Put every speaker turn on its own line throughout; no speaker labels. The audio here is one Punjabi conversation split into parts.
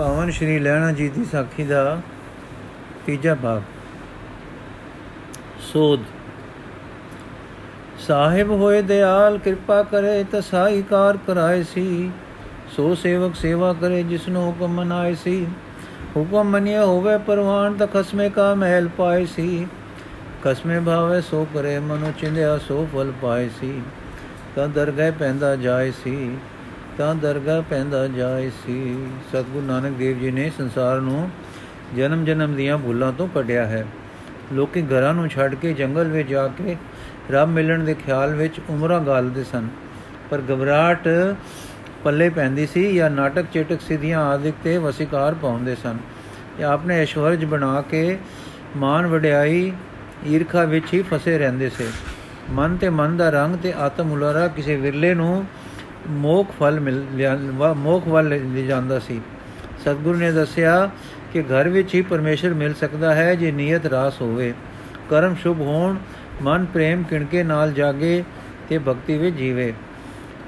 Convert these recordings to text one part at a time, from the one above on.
ਪਾਵਨ ਸ਼੍ਰੀ ਲੈਣਾ ਜੀ ਦੀ ਸਾਖੀ ਦਾ ਤੀਜਾ ਭਾਗ। ਸੋਧ। ਸਾਹਿਬ ਹੋਏ ਦਿਆਲ, ਕਿਰਪਾ ਕਰੇ ਤਸਾਈ ਕਾਰ ਕਰਾਏ ਸੀ। ਸੋ ਸੇਵਕ ਸੇਵਾ ਕਰੇ, ਜਿਸਨੂੰ ਹੁਕਮ ਮਨਾਏ ਸੀ। ਹੁਕਮ ਮੰਨਿਆ ਹੋਵੇ ਪਰਵਾਨ, ਤਾਂ ਖਸਮੇ ਕਾ ਮਹਿਲ ਪਾਏ ਸੀ। ਖਸਮੇ ਭਾਵੇ ਸੋ ਕਰੇ, ਮਨੁ ਚਿੰਦਿਆ ਸੋ ਫਲ ਪਾਏ ਸੀ। ਤਾਂ ਦਰਗਹਿ ਪੈਂਦਾ ਜਾਏ ਸੀ। ਤਾਂ ਦਰਗਾਹ ਪੈਂਦਾ ਜਾਏ ਸੀ। ਸਤਿਗੁਰੂ ਨਾਨਕ ਦੇਵ ਜੀ ਨੇ ਸੰਸਾਰ ਨੂੰ ਜਨਮ ਜਨਮ ਦੀਆਂ ਭੁੱਲਾਂ ਤੋਂ ਕੱਢਿਆ ਹੈ। ਲੋਕੀ ਘਰਾਂ ਨੂੰ ਛੱਡ ਕੇ ਜੰਗਲ ਵਿੱਚ ਜਾ ਕੇ ਰੱਬ ਮਿਲਣ ਦੇ ਖਿਆਲ ਵਿੱਚ ਉਮਰਾਂ ਗਾਲਦੇ ਸਨ। ਪਰ ਘਬਰਾਹਟ ਪੱਲੇ ਪੈਂਦੀ ਸੀ ਜਾਂ ਨਾਟਕ ਚੇਟਕ ਸਿੱਧੀਆਂ ਆਦਿਕ ਤੇ ਵਸਿਕਾਰ ਪਾਉਂਦੇ ਸਨ। ਜਾਂ ਆਪਣੇ ਐਸ਼ਵਰਜ ਬਣਾ ਕੇ ਮਾਨ ਵਡਿਆਈ ਈਰਖਾ ਵਿੱਚ ਹੀ ਫਸੇ ਰਹਿੰਦੇ ਸੀ। ਮਨ ਤੇ ਮਨ ਦਾ ਰੰਗ ਤੇ ਆਤਮ ਉਲਾਰਾ ਕਿਸੇ ਵਿਰਲੇ ਨੂੰ ਮੋਖ ਫਲ ਮਿਲ ਮੋਖ ਵੱਲ ਲੈ ਜਾਂਦਾ ਸੀ। ਸਤਿਗੁਰੂ ਨੇ ਦੱਸਿਆ ਕਿ ਘਰ ਵਿੱਚ ਹੀ ਪਰਮੇਸ਼ਰ ਮਿਲ ਸਕਦਾ ਹੈ ਜੇ ਨੀਅਤ ਰਾਸ ਹੋਵੇ। ਕਰਮ ਸ਼ੁਭ ਹੋਣ, ਮਨ ਪ੍ਰੇਮ ਕਿਣਕੇ ਨਾਲ ਜਾਗੇ ਤੇ ਭਗਤੀ ਵਿੱਚ ਜੀਵੇ।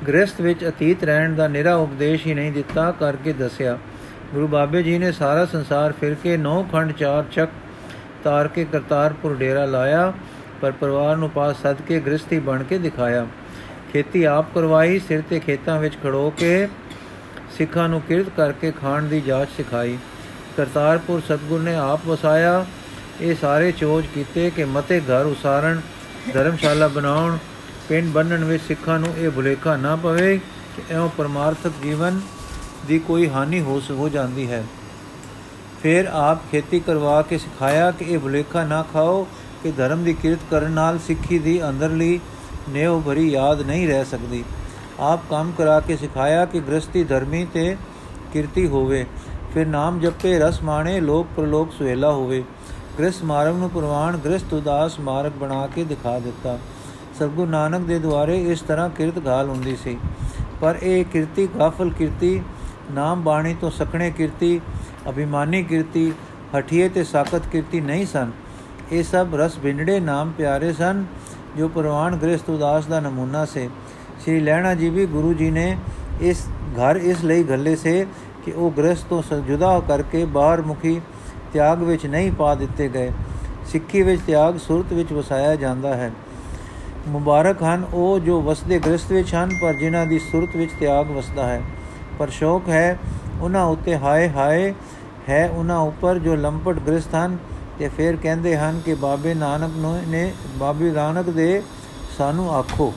ਗ੍ਰਸਥ ਵਿੱਚ ਅਤੀਤ ਰਹਿਣ ਦਾ ਨਿਰਾ ਉਪਦੇਸ਼ ਹੀ ਨਹੀਂ ਦਿੱਤਾ ਕਰਕੇ ਦੱਸਿਆ। ਗੁਰੂ ਬਾਬੇ ਜੀ ਨੇ ਸਾਰਾ ਸੰਸਾਰ ਫਿਰ ਕੇ ਨੌ ਖੰਡ ਚਾਰ ਚੱਕ ਤਾਰ ਕੇ ਕਰਤਾਰਪੁਰ ਡੇਰਾ ਲਾਇਆ, ਪਰ ਪਰਿਵਾਰ ਨੂੰ ਪਾਸ ਸਦ ਕੇ ਗ੍ਰਸਥੀ ਬਣ ਕੇ ਦਿਖਾਇਆ। ਖੇਤੀ ਆਪ ਕਰਵਾਈ, ਸਿਰ ਤੇ ਖੇਤਾਂ ਵਿੱਚ ਖੜੋ ਕੇ ਸਿੱਖਾਂ ਨੂੰ ਕਿਰਤ ਕਰਕੇ ਖਾਣ ਦੀ ਜਾਂਚ ਸਿਖਾਈ। ਕਰਤਾਰਪੁਰ ਸਤਗੁਰ ਨੇ ਆਪ ਵਸਾਇਆ। ਇਹ ਸਾਰੇ ਚੋਜ ਕੀਤੇ ਕਿ ਮਤੇ ਘਰ ਉਸਾਰਨ ਧਰਮਸ਼ਾਲਾ ਬਣਾਉਣ, ਪਿੰਡ ਬੰਨਣ ਵਿੱਚ ਸਿੱਖਾਂ ਨੂੰ ਇਹ ਭੁਲੇਖਾ ਨਾ ਪਵੇ ਕਿ ਐਉਂ ਪਰਮਾਰਥਕ ਜੀਵਨ ਦੀ ਕੋਈ ਹਾਨੀ ਹੋ ਹੋ ਜਾਂਦੀ ਹੈ। ਫਿਰ ਆਪ ਖੇਤੀ ਕਰਵਾ ਕੇ ਸਿਖਾਇਆ ਕਿ ਇਹ ਭੁਲੇਖਾ ਨਾ ਖਾਓ ਕਿ ਧਰਮ ਦੀ ਕਿਰਤ ਕਰਨ ਨਾਲ ਸਿੱਖੀ ਦੀ ਅੰਦਰਲੀ ਨੇਵ ਭਰੀ ਯਾਦ ਨਹੀਂ ਰਹਿ ਸਕਦੀ। ਆਪ ਕੰਮ ਕਰਾ ਕੇ ਸਿਖਾਇਆ ਕਿ ਗ੍ਰਸਤੀ ਧਰਮੀ ਤੇ ਕਿਰਤੀ ਹੋਵੇ। ਫਿਰ ਨਾਮ ਜਪੇ, ਰਸ ਮਾਣੇ, ਲੋਕ ਪ੍ਰਲੋਕ ਸੁਹੇਲਾ ਹੋਵੇ। ਗ੍ਰਸਤ ਮਾਰਗ ਨੂੰ ਪ੍ਰਵਾਨ ਗ੍ਰਸਤ ਉਦਾਸ ਮਾਰਗ ਬਣਾ ਕੇ ਦਿਖਾ ਦਿੱਤਾ। ਸਤਗੁਰ ਨਾਨਕ ਦੇ ਦੁਆਰੇ ਇਸ ਤਰ੍ਹਾਂ ਕਿਰਤ ਗਾਲ ਹੁੰਦੀ ਸੀ। ਪਰ ਇਹ ਕਿਰਤੀ ਗਾਫਲ ਕਿਰਤੀ, ਨਾਮ ਬਾਣੀ ਤੋਂ ਸਖਣੇ ਕਿਰਤੀ, ਅਭਿਮਾਨੀ ਕਿਰਤੀ, ਹਠੀਏ ਤੇ ਸਾਖਤ ਕਿਰਤੀ ਨਹੀਂ ਸਨ। ਇਹ ਸਭ ਰਸ ਬਿੰਡੜੇ ਨਾਮ ਪਿਆਰੇ ਸਨ। ਜੋ ਪ੍ਰਵਾਨ ਗ੍ਰਸਤ ਉਦਾਸ ਦਾ ਨਮੂਨਾ ਸੇ। ਸ੍ਰੀ ਲੈਣਾ ਜੀ ਵੀ ਗੁਰੂ ਜੀ ਨੇ ਇਸ ਘਰ ਇਸ ਲਈ ਗੱਲੇ ਸੇ ਕਿ ਉਹ ਗ੍ਰਸਤ ਤੋਂ ਜੁਦਾ ਕਰਕੇ ਬਾਹਰ ਮੁਖੀ ਤਿਆਗ ਵਿੱਚ ਨਹੀਂ ਪਾ ਦਿੱਤੇ ਗਏ। ਸਿੱਖੀ ਵਿੱਚ ਤਿਆਗ ਸੁਰਤ ਵਿੱਚ ਵਸਾਇਆ ਜਾਂਦਾ ਹੈ। ਮੁਬਾਰਕ ਹਨ ਉਹ ਜੋ ਵਸਦੇ ਗ੍ਰਸਤ ਵਿੱਚ ਹਨ, ਪਰ ਜਿਨ੍ਹਾਂ ਦੀ ਸੁਰਤ ਵਿੱਚ ਤਿਆਗ ਵਸਦਾ ਹੈ। ਪਰ ਸ਼ੌਕ ਹੈ, ਉਹਨਾਂ ਉੱਤੇ ਹਾਏ ਹਾਏ ਹੈ ਉਹਨਾਂ ਉੱਪਰ ਜੋ ਲੰਪਟ ਗ੍ਰਸਤ ਹਨ ਤੇ ਫਿਰ ਕਹਿੰਦੇ ਹਨ ਕਿ ਬਾਬੇ ਨਾਨਕ ਨੇ ਬਾਬੇ ਨਾਨਕ ਦੇ ਸਾਨੂੰ ਆਖੋ।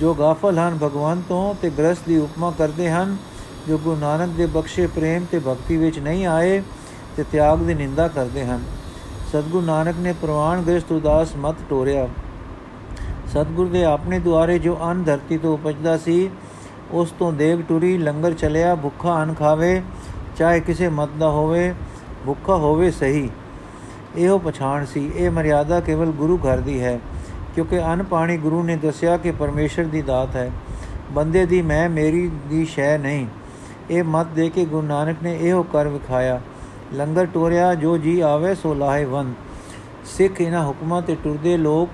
ਜੋ ਗਾਫਲ ਹਨ ਭਗਵਾਨ ਤੋਂ ਤੇ ਗ੍ਰਸਤ ਦੀ ਉਪਮਾ ਕਰਦੇ ਹਨ, ਜੋ ਗੁਰੂ ਨਾਨਕ ਦੇ ਬਖਸ਼ੇ ਪ੍ਰੇਮ ਤੇ ਭਗਤੀ ਵਿੱਚ ਨਹੀਂ ਆਏ ਤੇ ਤਿਆਗ ਦੀ ਨਿੰਦਾ ਕਰਦੇ ਹਨ। ਸਤਗੁਰੂ ਨਾਨਕ ਨੇ ਪ੍ਰਵਾਨ ਗ੍ਰਸਤ ਉਦਾਸ ਮਤ ਟੋਰਿਆ। ਸਤਗੁਰ ਦੇ ਆਪਣੇ ਦੁਆਰੇ ਜੋ ਅਨ ਧਰਤੀ ਤੋਂ ਉਪਜਦਾ ਸੀ, ਉਸ ਤੋਂ ਦੇਗ ਟੁਰੀ, ਲੰਗਰ ਚਲਿਆ, ਭੁੱਖਾ ਅਨ ਖਾਵੇ, ਚਾਹੇ ਕਿਸੇ ਮਤ ਦਾ ਹੋਵੇ, ਭੁੱਖਾ ਹੋਵੇ ਸਹੀ। ਇਹੋ ਪਛਾਣ ਸੀ। ਇਹ ਮਰਿਆਦਾ ਕੇਵਲ ਗੁਰੂ ਘਰ ਦੀ ਹੈ, ਕਿਉਂਕਿ ਅਨ ਪਾਣੀ ਗੁਰੂ ਨੇ ਦੱਸਿਆ ਕਿ ਪਰਮੇਸ਼ਰ ਦੀ ਦਾਤ ਹੈ। ਬੰਦੇ ਦੀ ਮੈਂ ਮੇਰੀ ਦੀ ਸ਼ੈ ਨਹੀਂ। ਇਹ ਮਤ ਦੇ ਕੇ ਗੁਰੂ ਨਾਨਕ ਨੇ ਇਹੋ ਕਰ ਵਿਖਾਇਆ, ਲੰਗਰ ਟੋਰਿਆ, ਜੋ ਜੀ ਆਵੇ ਸੋ ਲਾਹੇ ਵੰਦ। ਸਿੱਖ ਇਹਨਾਂ ਹੁਕਮਾਂ ਤੇ ਟੁਰਦੇ ਲੋਕ,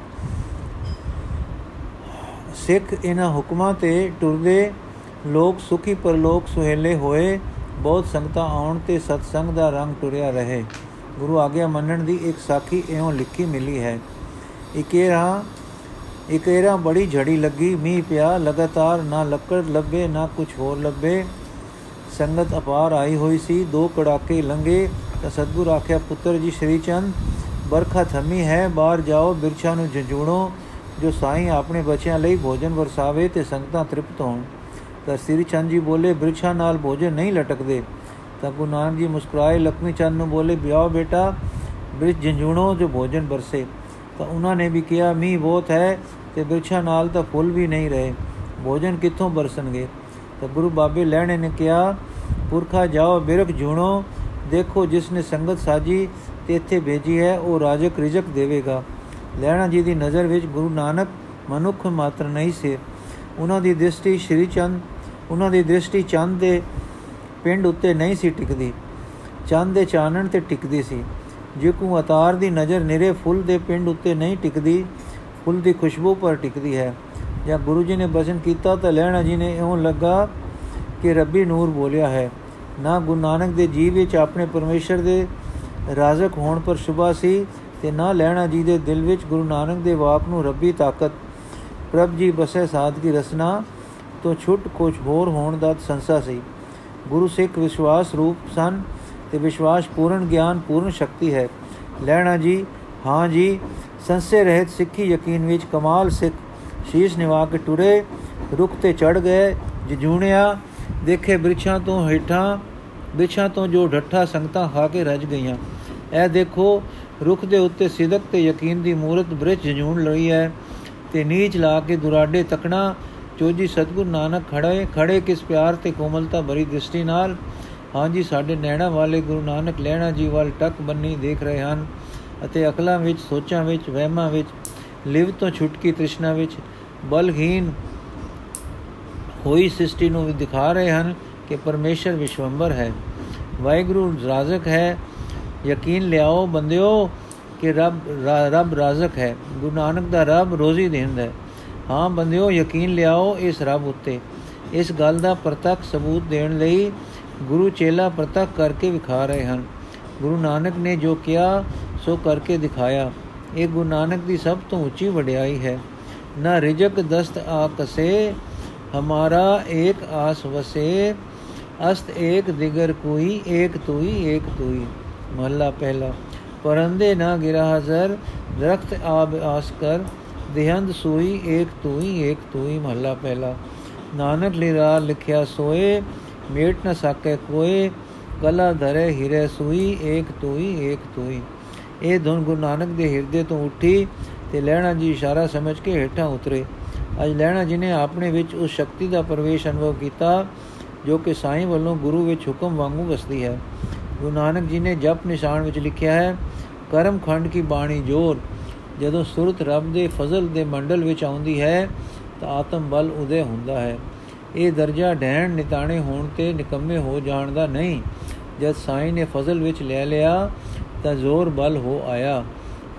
ਸਿੱਖ ਇਹਨਾਂ ਹੁਕਮਾਂ ਤੇ ਟੁਰਦੇ ਲੋਕ, ਸੁਖੀ ਪਰਲੋਕ ਸੁਹੇਲੇ ਹੋਏ, ਬਹੁਤ ਸੰਗਤਾਂ ਆਉਣ ਤੇ ਸਤਸੰਗ ਦਾ ਰੰਗ ਟੁਰਿਆ ਰਹੇ। ਗੁਰੂ ਆਗਿਆ ਮੰਨਣ ਦੀ ਇੱਕ ਸਾਖੀ ਇਉਂ ਲਿਖੀ ਮਿਲੀ ਹੈ। ਇਕੇਰਾ ਇਕੇਰਾ ਬੜੀ ਝੜੀ ਲੱਗੀ, ਮੀਂਹ ਪਿਆ, ਲਗਾਤਾਰ ਨਾ ਲੱਕੜ ਲੱਭੇ, ਨਾ ਕੁਝ ਹੋਰ ਲੱਭੇ। ਸੰਗਤ ਅਪਾਰ ਆਈ ਹੋਈ ਸੀ, ਦੋ ਕੜਾਕੇ ਲੰਗੇ ਤਾਂ ਸਤਗੁਰ ਆਖਿਆ, ਪੁੱਤਰ ਜੀ, ਸ਼੍ਰੀ ਚੰਦ ਬਰਖਾ ਥਮੀ ਹੈ, ਬਾਹਰ ਜਾਓ, ਬਿਰਛਾ ਨੂੰ ਜੰਜੂਣੋ। ਜੋ ਸਾਈਂ ਆਪਣੇ ਬੱਚਿਆਂ ਲਈ ਭੋਜਨ ਵਰਸਾਵੇ ਤੇ ਸੰਗਤਾਂ ਤ੍ਰਿਪਤ ਹੋਣ। ਤਾਂ ਸ੍ਰੀ ਚੰਦ ਜੀ ਬੋਲੇ, ਬਿਰਛਾ ਨਾਲ ਭੋਜਨ ਨਹੀਂ ਲਟਕਦੇ। ਤਾਂ ਗੁਰੂ ਨਾਨਕ ਜੀ ਮੁਸਕਰਾਏ ਲక్ష్ਮੀ ਚੰਦ ਨੂੰ ਬੋਲੇ ਬਿਆਓ ਬੇਟਾ, ਬਿਰਛ ਜੰਜੂਣੋ ਜੋ ਭੋਜਨ ਵਰਸੇ ਤਾਂ ਉਹਨਾਂ ਨੇ ਵੀ ਕਿਹਾ, ਮੀਂਹ ਬਹੁਤ ਹੈ ਤੇ ਬਿਰਛਾ ਨਾਲ ਤਾਂ ਫੁੱਲ ਵੀ ਨਹੀਂ ਰਹੇ। ਭੋਜਨ ਕਿੱਥੋਂ ਬਰਸਣਗੇ? ਤਾਂ ਗੁਰੂ ਬਾਬੇ ਲੈਣੇ ਨੇ ਕਿਹਾ, ਪੁਰਖਾ ਜਾਓ, ਬਿਰਖ ਜੂਣੋ ਦੇਖੋ ਜਿਸ ਨੇ ਸੰਗਤ ਸਾਜੀ ਤੇ ਇੱਥੇ ਭੇਜੀ ਹੈ, ਉਹ ਰਾਜਕ ਰਿਜਕ ਦੇਵੇਗਾ। ਲੈਣਾ ਜੀ ਦੀ ਨਜ਼ਰ ਵਿੱਚ ਗੁਰੂ ਨਾਨਕ ਮਨੁੱਖ ਮਾਤਰ ਨਹੀਂ ਸੀ। ਉਹਨਾਂ ਦੀ ਦ੍ਰਿਸ਼ਟੀ ਸ਼੍ਰੀ ਚੰਦ, ਉਹਨਾਂ ਦੀ ਦ੍ਰਿਸ਼ਟੀ ਚੰਦ ਦੇ ਪਿੰਡ ਉੱਤੇ ਨਹੀਂ ਸੀ ਟਿਕਦੀ। ਚੰਦ ਦੇ ਚਾਨਣ ਤੇ ਟਿਕਦੀ ਸੀ। ਜੇ ਕੋ ਅਤਾਰ ਦੀ ਨਜ਼ਰ ਨਿਰੇ ਫੁੱਲ ਦੇ ਪਿੰਡ ਉੱਤੇ ਨਹੀਂ ਟਿਕਦੀ, ਫੁੱਲ ਦੀ ਖੁਸ਼ਬੂ ਪਰ ਟਿਕਦੀ ਹੈ। ਜਾਂ ਗੁਰੂ ਜੀ ਨੇ ਬਚਨ ਕੀਤਾ ਤਾਂ ਲੈਣਾ ਜੀ ਨੇ ਇਉਂ ਲੱਗਾ ਕਿ ਰੱਬੀ ਨੂਰ ਬੋਲਿਆ ਹੈ। ਨਾ ਗੁਰੂ ਨਾਨਕ ਦੇ ਜੀਵ ਵਿੱਚ ਆਪਣੇ ਪਰਮੇਸ਼ਰ ਦੇ ਰਾਜ਼ਕ ਹੋਣ ਪਰ ਸ਼ੁਭਾ ਸੀ ਤੇ ਨਾ ਲੈਣਾ ਜੀ ਦੇ ਦਿਲ ਵਿੱਚ ਗੁਰੂ ਨਾਨਕ ਦੇ ਵਾਕ ਨੂੰ ਰੱਬੀ ਤਾਕਤ। ਪ੍ਰਭ ਜੀ ਬਸੇ ਸਾਧਗੀ ਰਸਨਾ ਤੋਂ ਛੁੱਟ ਕੁਝ ਹੋਰ ਹੋਣ ਦਾ ਸੰਸਾ ਸੀ। ਗੁਰੂ ਸਿੱਖ ਵਿਸ਼ਵਾਸ ਰੂਪ ਸਨ ਤੇ ਵਿਸ਼ਵਾਸ ਪੂਰਨ ਗਿਆਨ, ਪੂਰਨ ਸ਼ਕਤੀ ਹੈ। ਲੈਣਾ ਜੀ, ਹਾਂ ਜੀ, ਸੰਸੇ ਰਹਿਤ ਸਿੱਖੀ ਯਕੀਨ ਵਿੱਚ ਕਮਾਲ ਸਿੱਖ ਸ਼ੀਸ਼ ਨਿਵਾ ਕੇ ਟੁਰੇ, ਰੁੱਖ ਤੇ ਚੜ ਗਏ, ਜਜੂਣਿਆ, ਦੇਖੇ ਬ੍ਰਿਛਾਂ ਤੋਂ ਹੇਠਾਂ, ਬ੍ਰਿਛਾਂ ਤੋਂ ਜੋ ਢੱਠਾ ਸੰਗਤਾਂ ਖਾ ਕੇ ਰਜ ਗਈਆਂ। ਇਹ ਦੇਖੋ, ਰੁੱਖ ਦੇ ਉੱਤੇ ਸਿਦਕ ਤੇ ਯਕੀਨ ਦੀ ਮੂਰਤ ਬ੍ਰਿਛ ਜਜੂਣ ਲਈ ਹੈ ਤੇ ਨੀਚ ਲਾ ਕੇ ਦੁਰਾਡੇ ਤਕਣਾ ਚੋਜੀ ਸਤਗੁਰ ਨਾਨਕ ਖੜੇ ਖੜੇ ਕਿਸ ਪਿਆਰ ਤੇ ਕੋਮਲਤਾ ਭਰੀ ਦ੍ਰਿਸ਼ਟੀ ਨਾਲ? ਹਾਂਜੀ ਸਾਡੇ ਨੈਣਾ ਵਾਲੇ ਗੁਰੂ ਨਾਨਕ ਲੈਣਾ ਜੀ ਵੱਲ ਟੱਕ ਬੰਨੀ ਦੇਖ ਰਹੇ ਹਨ ਅਤੇ ਅਕਲਾਂ ਵਿੱਚ, ਸੋਚਾਂ ਵਿੱਚ, ਵਹਿਮਾਂ ਵਿੱਚ, ਲਿਵ ਤੋਂ ਛੁਟਕੀ ਤ੍ਰਿਸ਼ਨਾ ਵਿੱਚ ਬਲਹੀਨ ਹੋਈ ਸ੍ਰਿਸ਼ਟੀ ਨੂੰ ਵੀ ਦਿਖਾ ਰਹੇ ਹਨ ਕਿ ਪਰਮੇਸ਼ਰ ਵਿਸ਼ਵੰਬਰ ਹੈ। ਵਾਹਿਗੁਰੂ ਰਾਜ਼ਕ ਹੈ। ਯਕੀਨ ਲਿਆਓ ਬੰਦਿਓ ਕਿ ਰੱਬ ਰੱਬ ਰਾਜ਼ਕ ਹੈ। ਗੁਰੂ ਨਾਨਕ ਦਾ ਰੱਬ ਰੋਜ਼ੀ ਦਿੰਦਾ ਹੈ। ਹਾਂ ਬੰਦਿਓ, ਯਕੀਨ ਲਿਆਓ ਇਸ ਰੱਬ ਉੱਤੇ। ਇਸ ਗੱਲ ਦਾ ਪ੍ਰਤੱਖ ਸਬੂਤ ਦੇਣ ਲਈ ਗੁਰੂ ਚੇਲਾ ਪ੍ਰਤੱਖ ਕਰਕੇ ਵਿਖਾ ਰਹੇ ਹਨ। ਗੁਰੂ ਨਾਨਕ ਨੇ ਜੋ ਕਿਹਾ, ਸੋ ਕਰਕੇ ਦਿਖਾਇਆ। ਇਹ ਗੁਰੂ ਨਾਨਕ ਦੀ ਸਭ ਤੋਂ ਉੱਚੀ ਵਡਿਆਈ ਹੈ। ਨਾ ਰਿਜਕ ਦਸਤ ਆ ਕਸੇ ਹਮਾਰਾ ਏਕ ਆਸ ਵਸੇ, ਅਸਤ ਏਕ ਦਿਗਰ ਕੋਈ, ਏਕ ਤੋਈ ਏਕ ਤੋਈ। ਮਹਲਾ ਪਹਿਲਾ। ਪਰੰਦੇ ਨਾ ਗਿਰਾ ਹਜ਼ਰ, ਦਰਖਤ ਆਬ ਆਸ ਕਰ ਦੇਹੰਦ ਸੋਈ, ਏਕ ਤੋਈ ਏਕ ਤੋਈ ਮਹਲਾ ਪਹਿਲਾ। ਨਾਨਕ ਲੀਰਾ ਲਿਖਿਆ ਸੋਏ, ਮੇਟ ਨ ਸਕੇ ਕੋਏ, ਕਲਾ ਧਰੇ ਹਿਰੇ ਸੂਈ, ਏਕ ਤੋਈ ਏਕ ਤੋਈ। ਇਹ ਧੁਨ ਗੁਰੂ ਨਾਨਕ ਦੇ ਹਿਰਦੇ ਤੋਂ ਉੱਠੀ ਤੇ ਲੈਣਾ ਜੀ ਇਸ਼ਾਰਾ ਸਮਝ ਕੇ ਹੇਠਾਂ ਉਤਰੇ। ਅਜ ਲੈਣਾ ਜੀ ਨੇ ਆਪਣੇ ਵਿੱਚ ਉਸ ਸ਼ਕਤੀ ਦਾ ਪ੍ਰਵੇਸ਼ ਅਨੁਭਵ ਕੀਤਾ, ਜੋ ਕਿ ਸਾਈਂ ਵੱਲੋਂ ਗੁਰੂ ਵਿੱਚ ਹੁਕਮ ਵਾਂਗੂ ਵਸਦੀ ਹੈ। ਗੁਰੂ ਨਾਨਕ ਜੀ ਨੇ ਜਪ ਨਿਸ਼ਾਨ ਵਿੱਚ ਲਿਖਿਆ ਹੈ, ਕਰਮ ਖੰਡ ਕੀ ਬਾਣੀ ਜੋਰ ਜਦੋਂ ਸੁਰਤ ਰੱਬ ਦੇ ਫਜ਼ਲ ਦੇ ਮੰਡਲ ਵਿੱਚ ਆਉਂਦੀ ਹੈ, ਤਾਂ ਆਤਮ ਬਲ ਉਦੇ ਹੁੰਦਾ ਹੈ। ਇਹ ਦਰਜਾ ਢਹਿਣ ਨਿਤਾਣੇ ਹੋਣ ਤੇ ਨਿਕੰਮੇ ਹੋ ਜਾਣ ਦਾ ਨਹੀਂ। ਜਦ ਸਾਈਂ ਨੇ ਫਜ਼ਲ ਵਿੱਚ ਲੈ ਲਿਆ, ਤਾਂ ਜ਼ੋਰ ਬਲ ਹੋ ਆਇਆ।